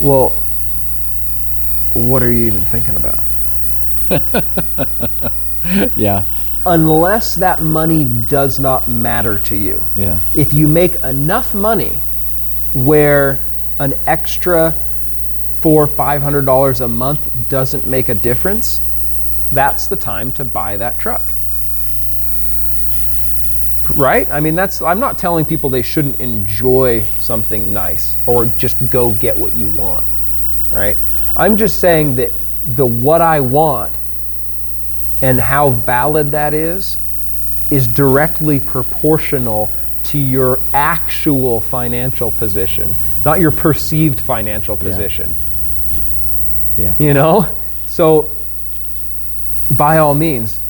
well, what are you even thinking about? Yeah. unless that money does not matter to you. Yeah. If you make enough money where an extra four, or five hundred dollars a month doesn't make a difference, that's the time to buy that truck. Right? I mean, that's, I'm not telling people they shouldn't enjoy something nice or just go get what you want. Right? I'm just saying that the what I want and how valid that is is directly proportional to your actual financial position, not your perceived financial position. Yeah. You know? So, by all means,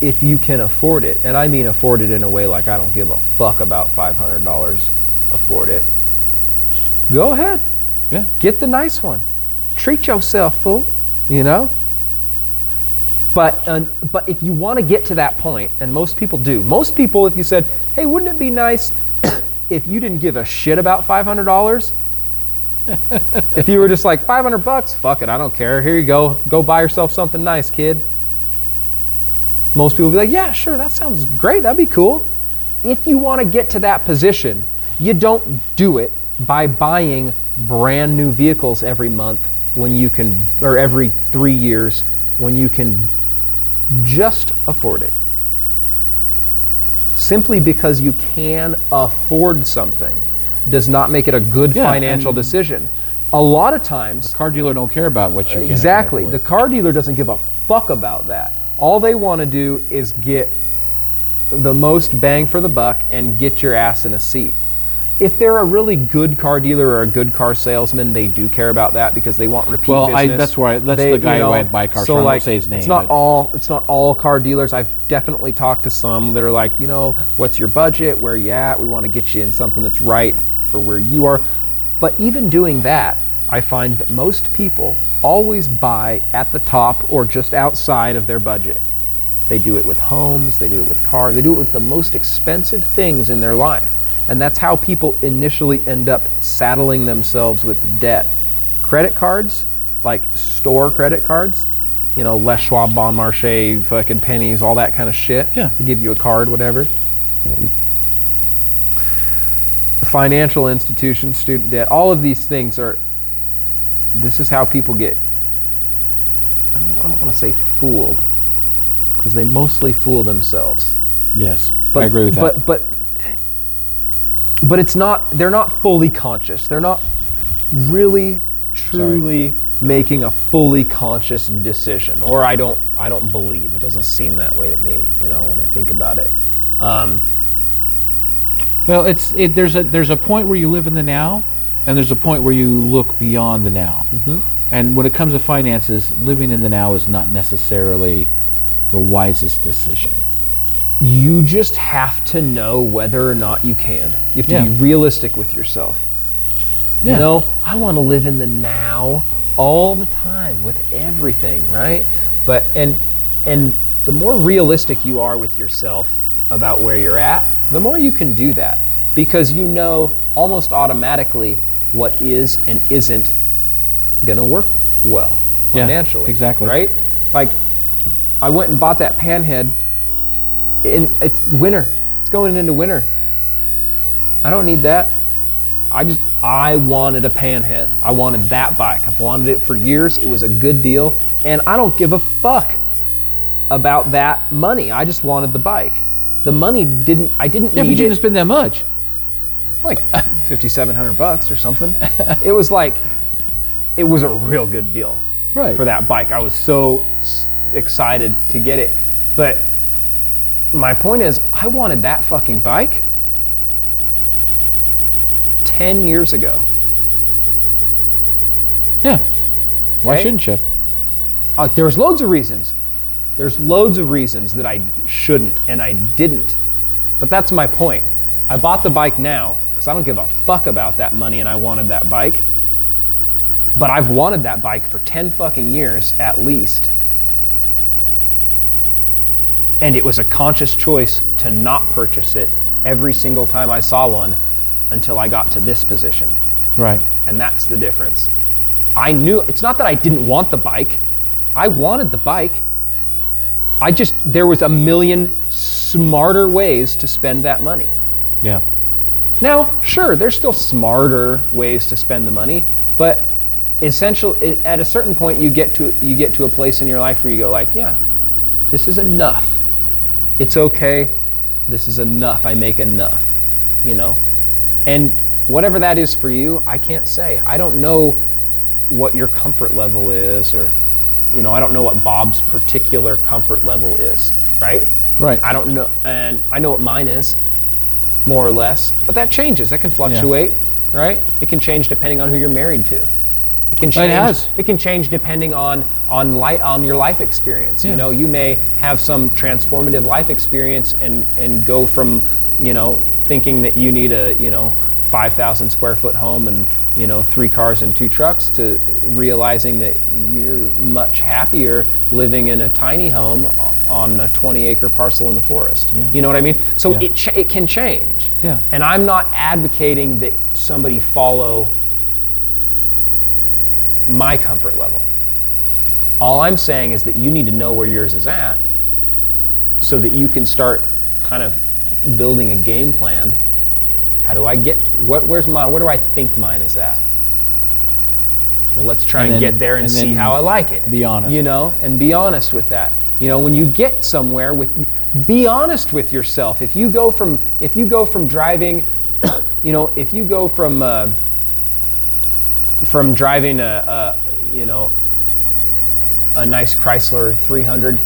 if you can afford it, and I mean afford it in a way like I don't give a fuck about $500, afford it, go ahead. Yeah. Get the nice one. Treat yourself, fool. You know? But uh, but if you want to get to that point, and most people do, most people, if you said, "Hey, wouldn't it be nice if you didn't give a shit about five hundred dollars?" if you were just like five hundred bucks, fuck it, I don't care. Here you go, go buy yourself something nice, kid. Most people be like, "Yeah, sure, that sounds great. That'd be cool." If you want to get to that position, you don't do it by buying brand new vehicles every month when you can, or every three years when you can just afford it. Simply because you can afford something does not make it a good Yeah, financial decision. A lot of times, Car dealer don't care about what you can exactly, the car dealer doesn't give a fuck about that. All they want to do is get the most bang for the buck and get your ass in a seat. If they're a really good car dealer or a good car salesman, they do care about that because they want repeat Well, business. that's why that's the guy who I buy cars so from. Like, say his name. It's not but- all. It's not all car dealers. I've definitely talked to some that are like, you know, what's your budget? Where you at? We want to get you in something that's right for where you are. But even doing that, I find that most people always buy at the top or just outside of their budget. They do it with homes, they do it with cars, they do it with the most expensive things in their life. And that's how people initially end up saddling themselves with debt. Credit cards, like store credit cards, you know, Les Schwab, Bon Marché, fucking Penney's, all that kind of shit. Yeah. They give you a card, whatever. Financial institutions, student debt, all of these things are, this is how people get, I don't, I don't want to say fooled, because they mostly fool themselves. Yes, But, I agree with that. But but but it's not. They're not fully conscious. They're not really truly making a fully conscious decision. Or I don't. I don't believe it doesn't seem that way to me. You know, when I think about it. Um, Well, it's it, there's a there's a point where you live in the now, and there's a point where you look beyond the now. Mm-hmm. And when it comes to finances, living in the now is not necessarily the wisest decision. You just have to know whether or not you can. You have to Yeah. be realistic with yourself. Yeah. You know, I want to live in the now all the time with everything, right? But and and the more realistic you are with yourself about where you're at, the more you can do that because you know almost automatically what is and isn't going to work well Yeah, financially. exactly. Right? Like I went and bought that panhead in it's winter. It's going into winter. I don't need that. I just I wanted a panhead. I wanted that bike. I've wanted it for years. It was a good deal, and I don't give a fuck about that money. I just wanted the bike. The money didn't. I didn't Yeah, but you didn't spend that much. like fifty-seven hundred bucks or something. it was like, it was a real good deal Right. for that bike. I was so excited to get it, but my point is, I wanted that fucking bike ten years ago. Yeah. Why Okay. shouldn't you? Uh, there's loads of reasons. There's loads of reasons that I shouldn't and I didn't. But that's my point. I bought the bike now because I don't give a fuck about that money and I wanted that bike. But I've wanted that bike for 10 fucking years at least. And it was a conscious choice to not purchase it every single time I saw one until I got to this position. Right. And that's the difference. I knew it's not that I didn't want the bike. I wanted the bike. I just there was a million smarter ways to spend that money. Yeah. Now, sure, there's still smarter ways to spend the money, but essential it, at a certain point you get to you get to a place in your life where you go like, yeah, this is enough. It's okay. This is enough. I make enough, you know. And whatever that is for you, I can't say. I don't know what your comfort level is or you know, I don't know what Bob's particular comfort level is, right? Right. I don't know, and I know what mine is, more or less. But that changes. That can fluctuate, right? It can change depending on who you're married to. It can change. It, has. It can change depending on on light on your life experience. Yeah. You know, you may have some transformative life experience and and go from you know thinking that you need a you know 5,000 square foot home and you know three cars and two trucks to realizing that you're much happier living in a tiny home on a 20 acre parcel in the forest. Yeah. You know what I mean? So Yeah. it ch- it can change. Yeah. And I'm not advocating that somebody follow my comfort level. All I'm saying is that you need to know where yours is at so that you can start kind of building a game plan. How do I get what where's my where do I think mine is at? Well, let's try And and, then- get there and, and see how I like it. be honest. You know, and be honest with that. You know, when you get somewhere with be honest with yourself. If you go from if you go from driving, you know, if you go from uh, from driving a, a you know a nice Chrysler 300,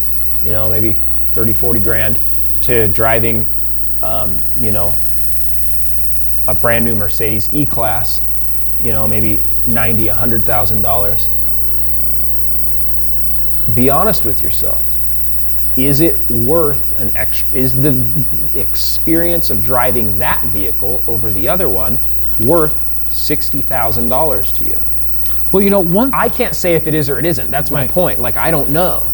you know, maybe 30, 40 grand, to driving, um, you know, a brand new Mercedes E-Class, you know, maybe 90, a 100,000 dollars. Be honest with yourself. Is it worth an extra? Is the experience of driving that vehicle over the other one worth sixty thousand dollars to you? Well, you know, one. I can't say if it is or it isn't. That's my Right. point. Like I don't know.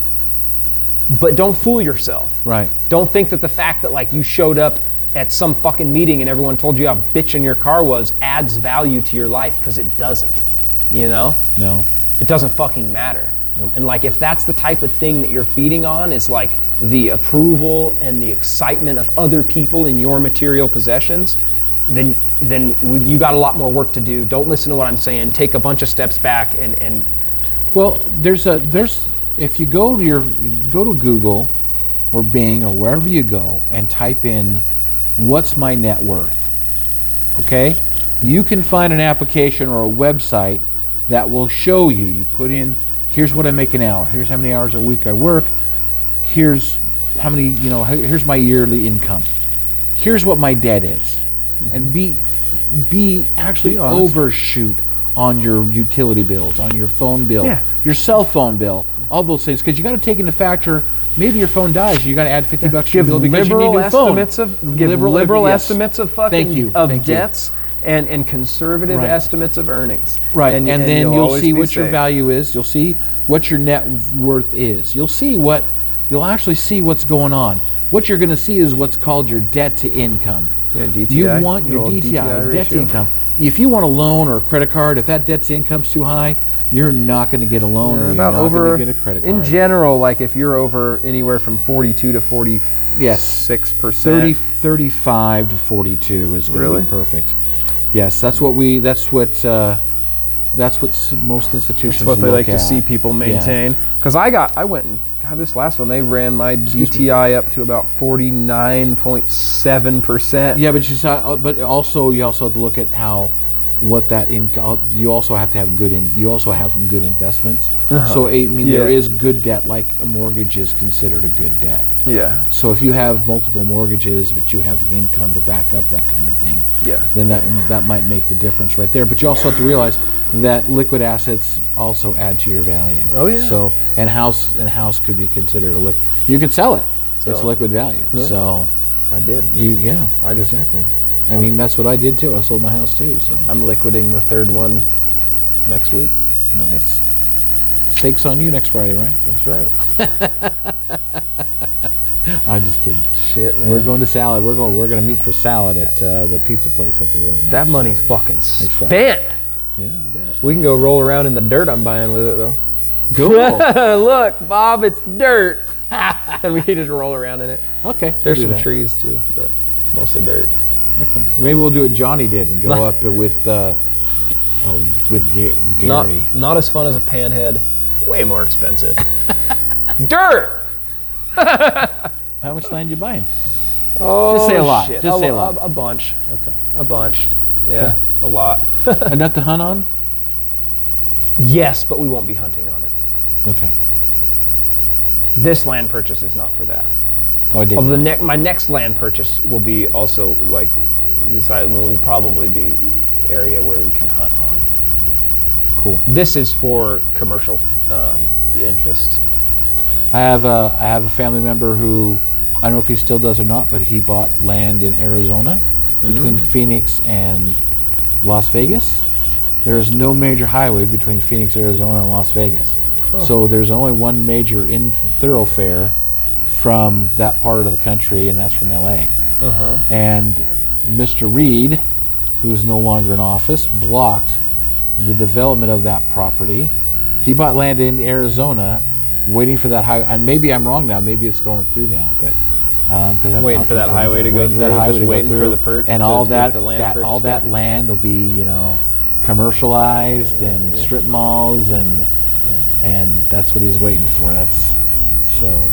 But don't fool yourself. right. Don't think that the fact that like you showed up at some fucking meeting and everyone told you how bitchin' your car was adds value to your life because it doesn't. You know? No. It doesn't fucking matter. Nope. And like if that's the type of thing that you're feeding on is like the approval and the excitement of other people in your material possessions, then then we, you got a lot more work to do. Don't listen to what I'm saying. Take a bunch of steps back and and Well, there's a there's if you go to your go to Google or Bing or wherever you go and type in what's my net worth. Okay? You can find an application or a website that will show you. You put in here's what I make an hour. Here's how many hours a week I work. Here's how many, you know, here's my yearly income. Here's what my debt is. And be be actually Be overshoot on your utility bills, on your phone bill, Yeah. your cell phone bill, all those things. Because you got to take into factor. Maybe your phone dies. You got to add fifty bucks to your bill because you need a liberal new phone. estimates of give liberal, yes. estimates of fucking Thank you. of Thank you. debts and and conservative Right. estimates of earnings. Right, and, then you'll you'll, see what your value is. You'll see what your net worth is. You'll see what you'll actually see what's going on. What you're going to see is what's called your debt to income. Yeah, DTI, You want your your DTI, DTI debt to income. If you want a loan or a credit card, if that debt to income's too high, you're not going to get a loan or you're about not over going to get a credit card. in general like if you're over anywhere from 42 to 46 Yes. percent 30, 35 to 42 is going to Really? be perfect. Yes, that's what we. That's what. Uh, that's what most institutions. that's what they like to see people maintain because i got i went and god this last one they ran my dti up to about 49.7 percent Yeah, but you saw, uh, but also you also have to look at how what that income. You also have to have good in. You also have good investments. So I mean, there Uh-huh. Yeah. is good debt. Like a mortgage is considered a good debt. yeah So if you have multiple mortgages, but you have the income to back up that kind of thing, yeah then that that might make the difference right there. But you also have to realize that liquid assets also add to your value. Oh, yeah. So and house and house could be considered a liquid. You can sell it. It's it. liquid value. So i did you yeah. I just- exactly. I mean that's what I did too. I sold my house too. So i'm liquidating the third one next week nice. Stakes on you next Friday, right? that's right I'm just kidding. shit man We're going to salad. We're going. We're going to meet for salad at uh, the pizza place up the road. that money's Saturday. fucking Friday. spent Yeah, I bet. we can go roll around in the dirt i'm buying with it though Cool. Look, Bob, it's dirt. and we can just roll around in it. okay. There's some trees too, but it's mostly dirt. Okay. Maybe we'll do what Johnny did and go up with uh, uh, with Ga- Not, Gary. not as fun as a panhead. Way more expensive. dirt. How much land you buying? Oh, Just say a lot. shit. Just a, say a lot. A, bunch. Okay. A bunch. Yeah, a lot. Enough to hunt on? yes, but we won't be hunting on it. Okay. This land purchase is not for that. Oh, I did. Although the ne- my next land purchase will be also like, decide- will probably be area where we can hunt on. cool. This is for commercial um, interests. I have a I have a family member who I don't know if he still does or not, but he bought land in Arizona between Phoenix and Las Vegas. There is no major highway between Phoenix, Arizona, and Las Vegas. So there's only one major in thoroughfare from that part of the country, and that's from LA. Uh huh. And Mr. Reid, who is no longer in office, blocked the development of that property. He bought land in Arizona, waiting for that highway. And maybe I'm wrong now. Maybe it's going through now, but because I'm Waiting for that highway to go for that through, highway to go waiting for the per- and all that, the land that all that land will be you know commercialized and strip malls and and that's what he's waiting for. That's so.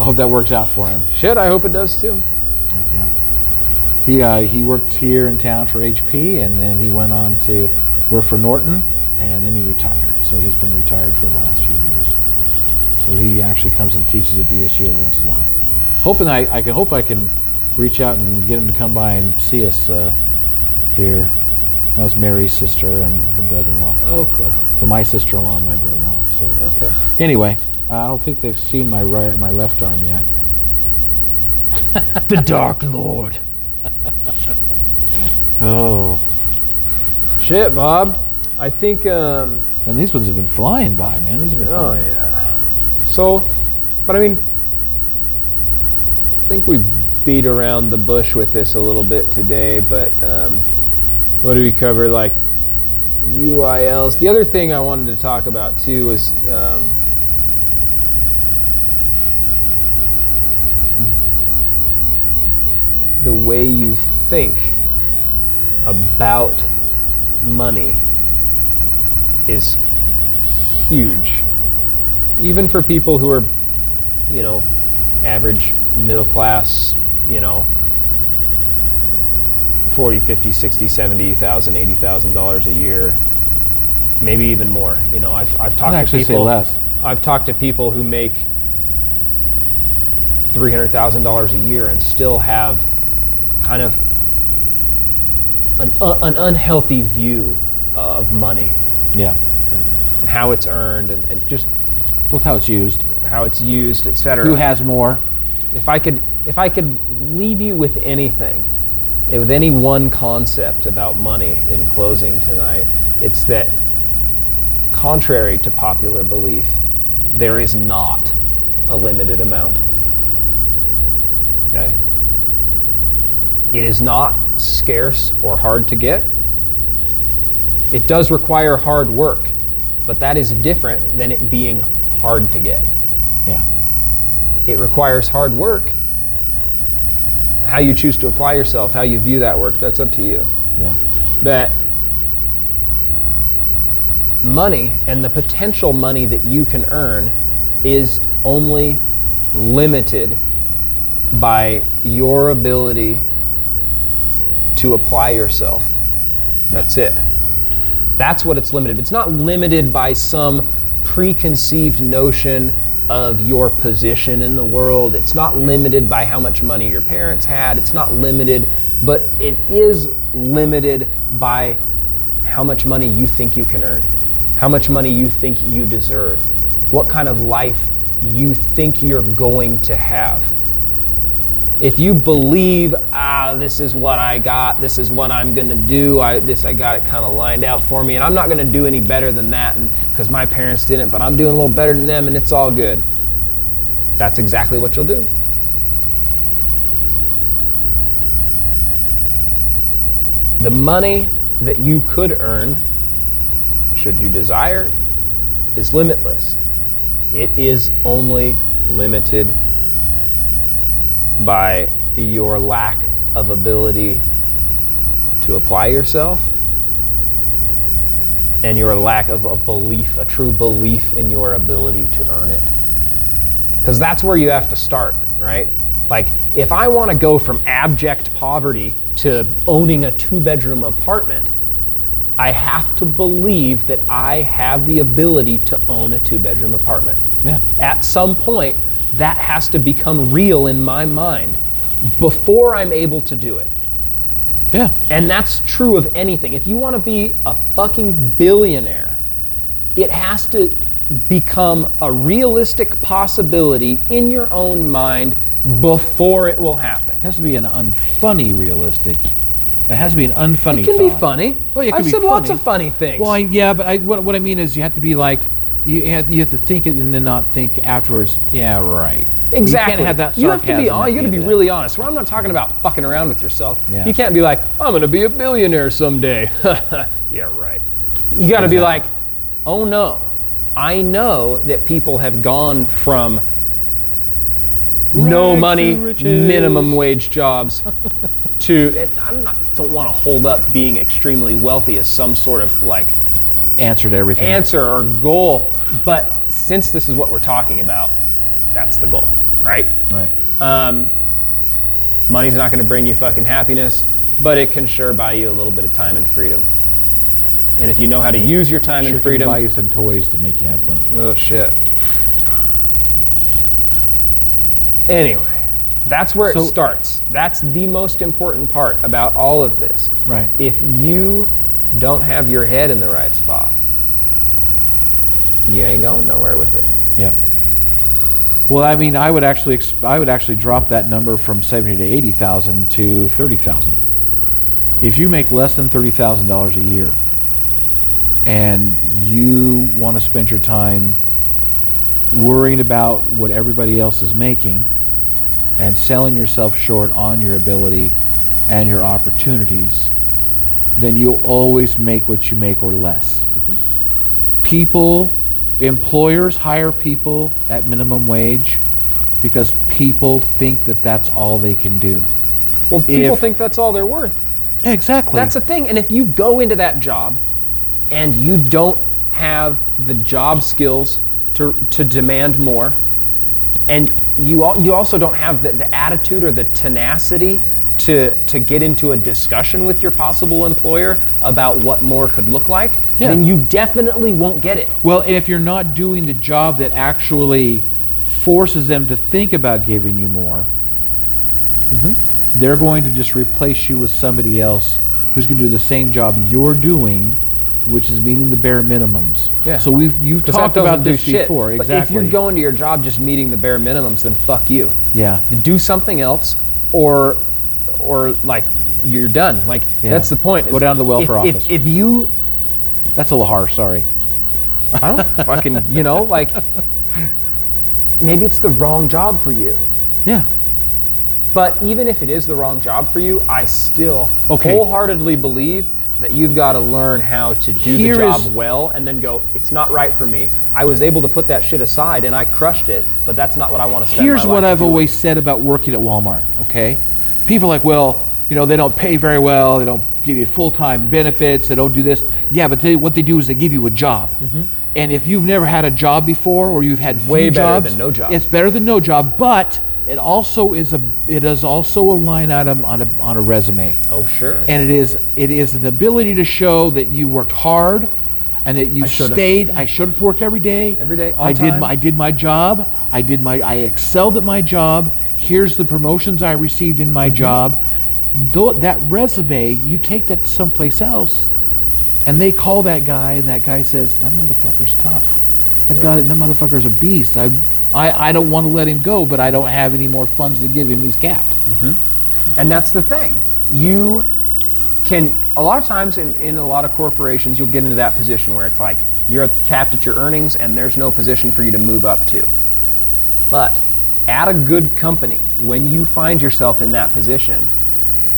I hope that works out for him. Shit, I hope it does too. Yep. He uh, he worked here in town for HP, and then he went on to work for Norton, and then he retired. So he's been retired for the last few years. So he actually comes and teaches at BSU every once in a while. Hoping I, I can hope I can reach out and get him to come by and see us uh, here. That was Mary's sister and her brother-in-law. Oh, cool. So my sister-in-law and my brother-in-law. So Okay. anyway, I don't think they've seen my right my left arm yet. the Dark Lord. Oh. Shit, Bob. I think. Um, And these ones have been flying by, man. These have been oh flying. yeah. So, but I mean, I think we beat around the bush with this a little bit today. But um, what do we cover? Like UILs. The other thing I wanted to talk about too was. Um, way you think about money is huge. Even for people who are, you know, average middle class, you know, 40, 50, 60, 70,000, 80,000 dollars a year, maybe even more. You know, I've I've talked I'd to actually say people less. I've talked to people who make $300,000 a year and still have kind of an, uh, an unhealthy view of money Yeah. and how it's earned and, and just Well, how it's used. how it's used, etc. Who has more? if I could if I could leave you with anything, eh, with any one concept about money in closing tonight, it's that contrary to popular belief, there is not a limited amount. Okay? It is not scarce or hard to get. It does require hard work, but that is different than it being hard to get Yeah. it requires hard work. How you choose to apply yourself, how you view that work, that's up to you. Yeah. But money and the potential money that you can earn is only limited by your ability to apply yourself. That's it. That's what it's limited. It's not limited by some preconceived notion of your position in the world. It's not limited by how much money your parents had. It's not limited, but it is limited by how much money you think you can earn, how much money you think you deserve, what kind of life you think you're going to have if you believe ah this is what i got this is what i'm going to do i this i got it kind of lined out for me and i'm not going to do any better than that because my parents didn't but i'm doing a little better than them and it's all good. That's exactly what you'll do. The money that you could earn should you desire is limitless. It is only limited by your lack of ability to apply yourself and your lack of a belief, a true belief in your ability to earn it. Because that's where you have to start, right? Like, if I want to go from abject poverty to owning a two bedroom apartment, I have to believe that I have the ability to own a two bedroom apartment. Yeah. At some point, that has to become real in my mind before I'm able to do it. Yeah. And that's true of anything. If you want to be a fucking billionaire, it has to become a realistic possibility in your own mind before it will happen. It has to be an unfunny realistic. It has to be an unfunny. It can be funny. Well, it can I've said lots of funny things. Well, I, yeah, but I, what, what I mean is you have to be like, you have, you have to think it and then not think afterwards. Yeah, right. Exactly. You can't have that You have to be. at You got to be really honest. Where I'm not talking about fucking around with yourself. Yeah. You can't be like, I'm going to be a billionaire someday. yeah, right. You got to be like, oh no, I know that people have gone from no money, minimum wage jobs to. Not. Don't want to hold up being extremely wealthy as some sort of like. Answer to everything. answer or goal. But since this is what we're talking about, that's the goal, right? right. Um, money's not going to bring you fucking happiness, but it can sure buy you a little bit of time and freedom. And if you know how to use your time Sure and can freedom, buy you some toys to make you have fun. oh shit. Anyway, that's where So- it starts. That's the most important part about all of this. Right. If you don't have your head in the right spot, you ain't going nowhere with it. Yep. Well, I mean, I would actually, ex- I would actually drop that number from seventy to eighty thousand to thirty thousand. If you make less than thirty thousand dollars a year, and you want to spend your time worrying about what everybody else is making, and selling yourself short on your ability and your opportunities, then you'll always make what you make or less people employers hire people at minimum wage because people think that that's all they can do Well, if people If- think that's all they're worth. exactly That's the thing. And if you go into that job and you don't have the job skills to, to demand more, and you, you also don't have the, the attitude or the tenacity to, to get into a discussion with your possible employer about what more could look like, Yeah. then you definitely won't get it. well and if you're not doing the job that actually forces them to think about giving you more mm-hmm. they're going to just replace you with somebody else who's going to do the same job you're doing, which is meeting the bare minimums. Yeah. So we've you've talked about this shit. before. But exactly. if you're going to your job just meeting the bare minimums, then fuck you. yeah. Do something else, or or like you're done. Like Yeah. that's the point. Go down to the welfare if, office. If, if you, That's a little harsh. Sorry. I don't fucking, you know, like maybe it's the wrong job for you. Yeah. But even if it is the wrong job for you, I still Okay. wholeheartedly believe that you've got to learn how to do Here the job is- well and then go, it's not right for me. I was able to put that shit aside and I crushed it, but that's not what I want to spend Here's what I've doing. always said about working at Walmart, okay? People are like, well, you know, they don't pay very well, they don't give you full time benefits, they don't do this. Yeah, but they, what they do is they give you a job. And if you've never had a job before or you've had Mm-hmm. Way few better jobs, than no job. it's better than no job, but it also is a it is also a line item on a on a resume. Oh, sure. And it is it is an ability to show that you worked hard and that you up. stayed. I showed up to work every day. Every day, I did time. my I did my job. I did my I excelled at my job. Here's the promotions I received in Mm-hmm. my job. Though that resume, you take that to someplace else, and they call that guy, and that guy says, "That motherfucker's tough. That guy, that motherfucker's a beast. I, I, I don't want to let him go, but I don't have any more funds to give him. He's capped." And that's the thing. You can, a lot of times in, in a lot of corporations, you'll get into that position where it's like you're capped at your earnings and there's no position for you to move up to. But at a good company, when you find yourself in that position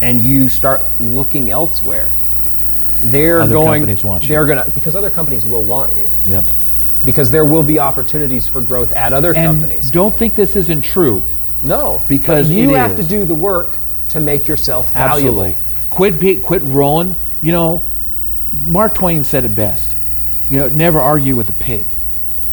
and you start looking elsewhere, they're Other going, companies want you. they're gonna, because other companies will want you. Yep. Because there will be opportunities for growth at other And companies. don't think this isn't true. No, Because you have is. to do the work to make yourself valuable. Absolutely. Quit be, quit rolling. You know, Mark Twain said it best. You know, never argue with a pig,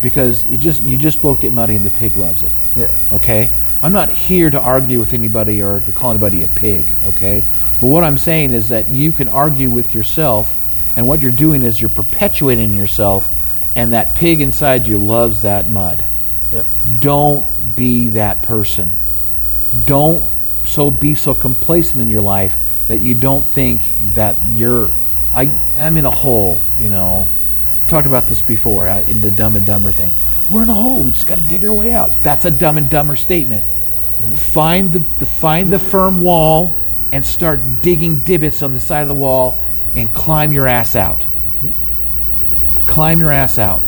because you just you just both get muddy and the pig loves it. Yeah. Okay. I'm not here to argue with anybody or to call anybody a pig. Okay. But what I'm saying is that you can argue with yourself, and what you're doing is you're perpetuating yourself, and that pig inside you loves that mud. Yep. Don't be that person. Don't so be so complacent in your life that you don't think that you're I I'm in a hole, you know. Talked about this before uh, in the dumb and dumber thing. We're in a hole. We just got to dig our way out. That's a dumb and dumber statement. Find the, the find the firm wall and start digging divots on the side of the wall and climb your ass out. Climb your ass out.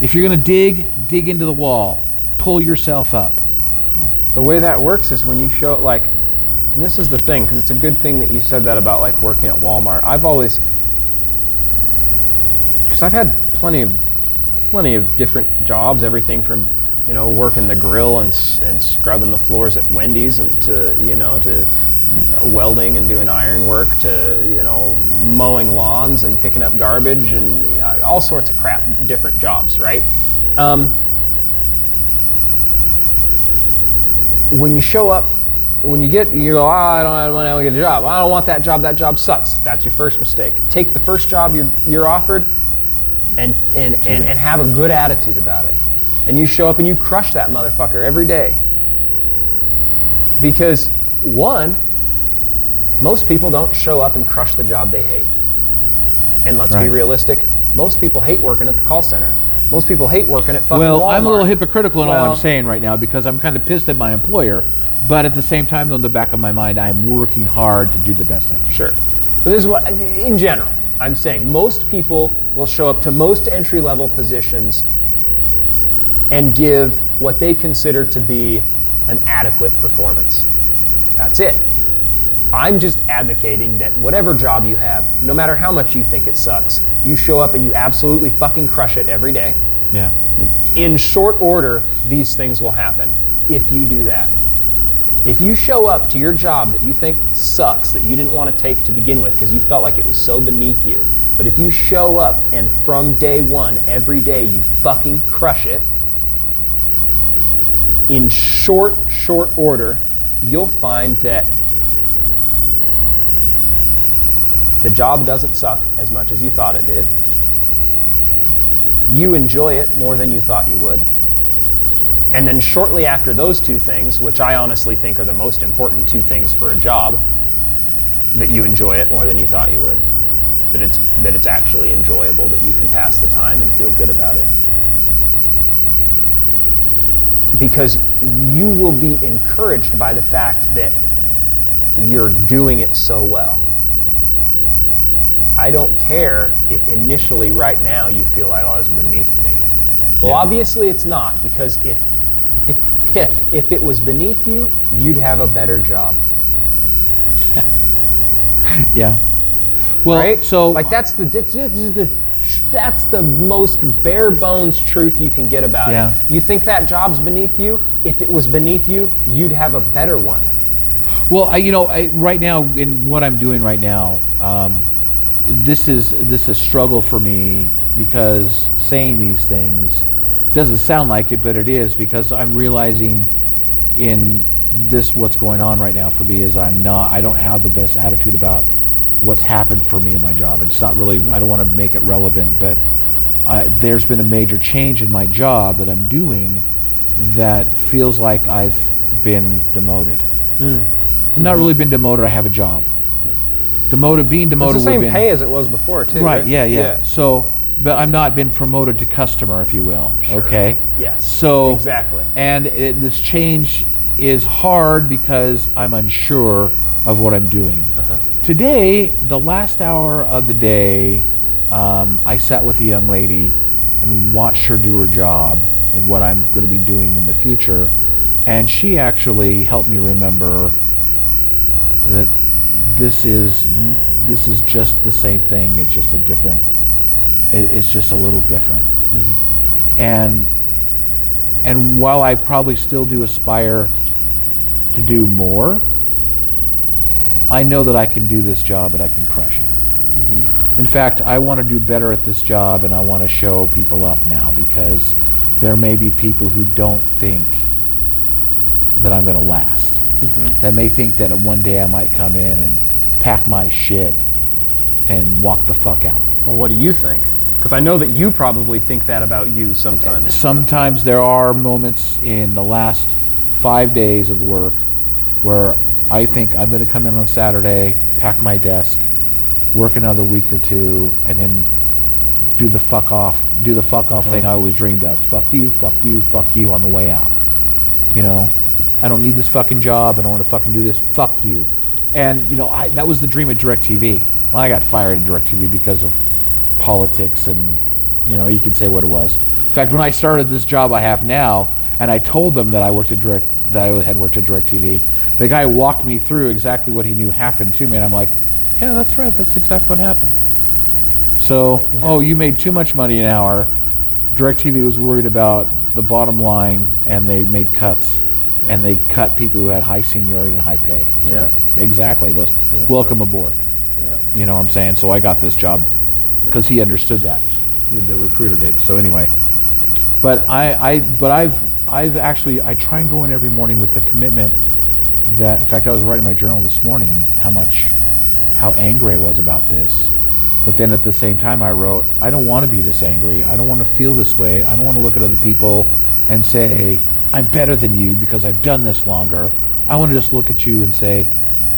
If you're going to dig, dig into the wall. Pull yourself up. The way that works is when you show like, and this is the thing because it's a good thing that you said that about like working at Walmart. I've always, because I've had plenty of, plenty of different jobs. Everything from, you know, working the grill and and scrubbing the floors at Wendy's, and to you know to welding and doing iron work to you know mowing lawns and picking up garbage and uh, all sorts of crap different jobs right um, when you show up, when you get, you go, oh, I don't, I don't want to get a job. I don't want that job. That job sucks. That's your first mistake. Take the first job you're, you're offered and, and, and, and have a good attitude about it. And you show up and you crush that motherfucker every day. Because, one, most people don't show up and crush the job they hate. And let's be realistic, most people hate working at the call center. Most people hate working at fucking Well, Walmart. I'm a little hypocritical in all I'm saying right now because I'm kind of pissed at my employer, but at the same time, on the back of my mind, I'm working hard to do the best I can. Sure. But this is what, in general, I'm saying most people will show up to most entry level positions and give what they consider to be an adequate performance. That's it. I'm just advocating that whatever job you have, no matter how much you think it sucks, you show up and you absolutely fucking crush it every day. Yeah. In short order, these things will happen if you do that. If you show up to your job that you think sucks, that you didn't want to take to begin with because you felt like it was so beneath you, but if you show up and from day one, every day, you fucking crush it, in short, short order, you'll find that the job doesn't suck as much as you thought it did. You enjoy it more than you thought you would. And then shortly after those two things, which I honestly think are the most important two things for a job, that you enjoy it more than you thought you would. That it's that it's actually enjoyable, that you can pass the time and feel good about it. Because you will be encouraged by the fact that you're doing it so well. I don't care if initially right now you feel like oh it's beneath me. Well, Yeah. obviously it's not because if if it was beneath you, you'd have a better job. Yeah. Yeah. Well, right? so like that's the this is the that's the most bare bones truth you can get about Yeah. it. You think that job's beneath you? If it was beneath you, you'd have a better one. Well, I, you know, I, right now in what I'm doing right now, um, this is this is a struggle for me because saying these things doesn't sound like it, but it is because I'm realizing in this what's going on right now for me is I'm not I don't have the best attitude about what's happened for me in my job. It's not really I don't want to make it relevant, but I, there's been a major change in my job that I'm doing that feels like I've been demoted. Hmm. I've not really been demoted. I have a job. Demoted, being It's demoted. the would've same pay as it was before, too. Right. Right. Yeah, yeah. So, but I'm not been promoted to customer, if you will. Sure. Okay. Yes. So exactly. And it, this change is hard because I'm unsure of what I'm doing. Uh-huh. Today, the last hour of the day, um, I sat with a young lady and watched her do her job and what I'm going to be doing in the future. And she actually helped me remember that this is this is just the same thing. It's just a different. It, it's just a little different. Mm-hmm. And and while I probably still do aspire to do more, I know that I can do this job and I can crush it. Mm-hmm. In fact, I want to do better at this job and I want to show people up now because there may be people who don't think that I'm going to last. Mm-hmm. That may think that one day I might come in and pack my shit and walk the fuck out. Well, what do you think? Because I know that you probably think that about you sometimes. sometimes there are moments in the last five days of work where I think I'm going to come in on Saturday, pack my desk, work another week or two, and then do the fuck off, do the fuck off thing I always dreamed of. Fuck you, fuck you, fuck you on the way out. You know, I don't need this fucking job. I don't want to fucking do this. Fuck you. And you know, I, that was the dream of DirecTV. Well, I got fired at DirecTV because of politics, and you know, you can say what it was. In fact, when I started this job I have now, and I told them that I worked at Direct, that I had worked at DirecTV, the guy walked me through exactly what he knew happened to me, and I'm like, yeah, that's right. That's exactly what happened. So, oh, you made too much money an hour. DirecTV was worried about the bottom line, and they made cuts, and they cut people who had high seniority and high pay. Yeah. Exactly. He goes, Yeah. welcome aboard. Yeah. You know what I'm saying? So I got this job because he understood that. The recruiter did. So anyway, but I, I, but I've, I've actually, I try and go in every morning with the commitment that, in fact, I was writing my journal this morning how much, how angry I was about this. But then at the same time, I wrote, I don't want to be this angry. I don't want to feel this way. I don't want to look at other people and say, I'm better than you because I've done this longer. I want to just look at you and say,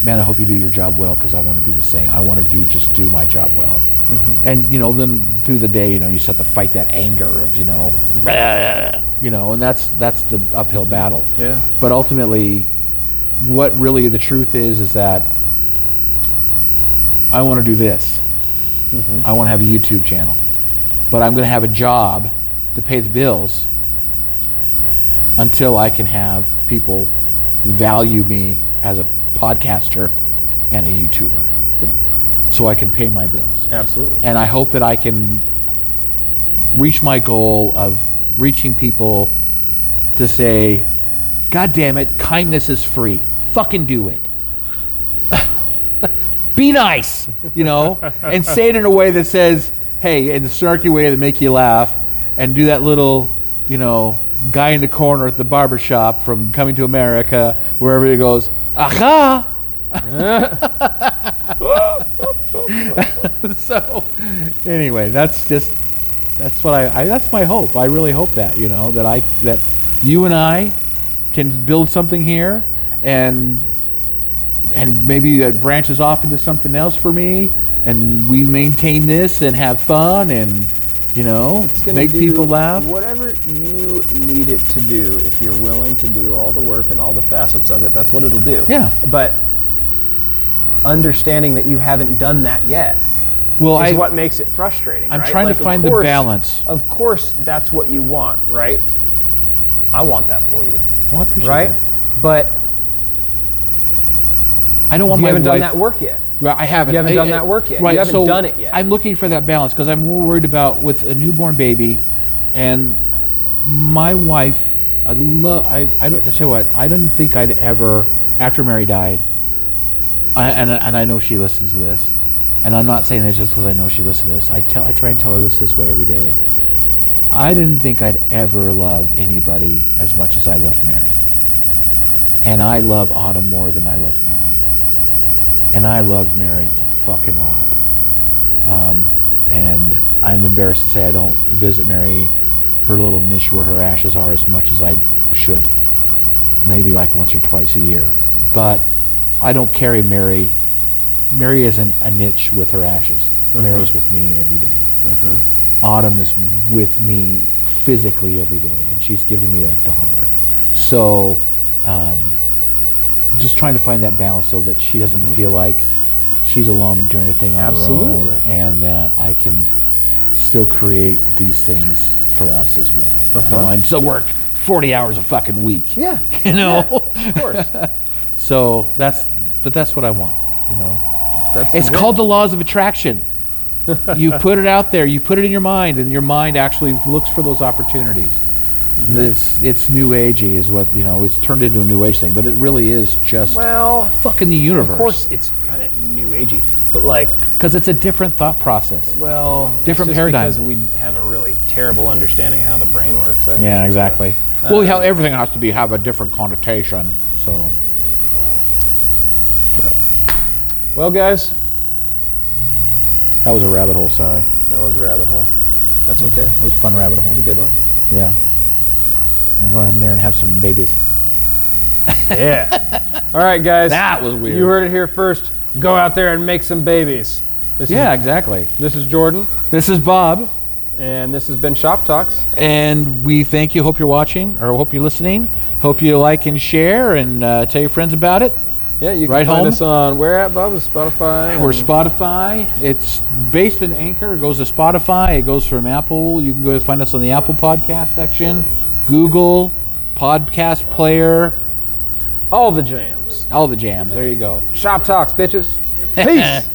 man, I hope you do your job well because I want to do the same. I want to do just do my job well. Mm-hmm. And you know, then through the day, you know, you just have to fight that anger of you know, you know, and that's that's the uphill battle. Yeah. But ultimately, what really the truth is is that I want to do this. Mm-hmm. I want to have a YouTube channel, but I'm going to have a job to pay the bills until I can have people value me as a podcaster and a YouTuber, so I can pay my bills. Absolutely. And I hope that I can reach my goal of reaching people to say, God damn it, kindness is free. Fucking do it. Be nice, you know, and say it in a way that says, hey, in the snarky way that make you laugh, and do that little, you know, guy in the corner at the barber shop from Coming to America, wherever he goes, aha! so anyway, that's just that's what I, I that's my hope. I really hope that you know that I that you and I can build something here, and and maybe that branches off into something else for me, and we maintain this and have fun and you know make people laugh. Whatever you need it to do, if you're willing to do all the work and all the facets of it, that's what it'll do. Yeah. But understanding that you haven't done that yet Well, is I what makes it frustrating. I'm right? trying to Like, of find the balance. Of course, that's what you want, right? I want that for you, well, I appreciate right? that. But I don't want you my haven't done that work yet. Right, I haven't. You haven't I- done I- that work yet. You haven't so done it yet. I'm looking for that balance because I'm more worried about with a newborn baby, and my wife. I love. I. I don't I tell you what. I didn't think I'd ever after Mary died. I, and and I know she listens to this, and I'm not saying this just because I know she listens to this. I tell. I try and tell her this this way every day. I didn't think I'd ever love anybody as much as I loved Mary. And I love Autumn more than I loved Mary and I loved Mary a fucking lot. Um, and I'm embarrassed to say I don't visit Mary, her little niche where her ashes are, as much as I should. Maybe like once or twice a year. But I don't carry Mary. Mary isn't a niche with her ashes. Mary's with me every day. Autumn is with me physically every day, and she's giving me a daughter. So, um, just trying to find that balance so that she doesn't feel like she's alone and doing everything on her own, and that I can still create these things for us as well. You Uh-huh. know, and still work forty hours a fucking week. Yeah, you know. of course. so that's, but that's what I want. You know. That's It's it. called the laws of attraction. you put it out there, you put it in your mind, and your mind actually looks for those opportunities. Mm-hmm. It's it's new agey is what you know. It's turned into a new age thing, but it really is just well. fucking the universe. Of course, it's kind of new agey, but like, because it's a different thought process. well, it's Different just paradigm. Because we have a really terrible understanding of how the brain works. I Yeah, think. exactly. well, how everything has to be have a different connotation. So Well, guys, that was a rabbit hole. Sorry, that was a rabbit hole. That's okay. that was a fun rabbit hole. It was a good one. Yeah. I'll go in there and have some babies. Yeah. All right, guys. That was weird. You heard it here first. Go out there and make some babies. This Yeah, Is, exactly. this is Jordan, This is Bob. and this has been Shop Talks. And we thank you. Hope you're watching or hope you're listening. Hope you like and share and uh, tell your friends about it. Yeah, you can Right find home? us on where at Bob? Spotify. We're Spotify. It's based in Anchor. It goes to Spotify. It goes from Apple. You can go find us on the Apple Podcast section, Google Podcast Player, all the jams. all the jams. There you go. Shop Talks, bitches. Peace.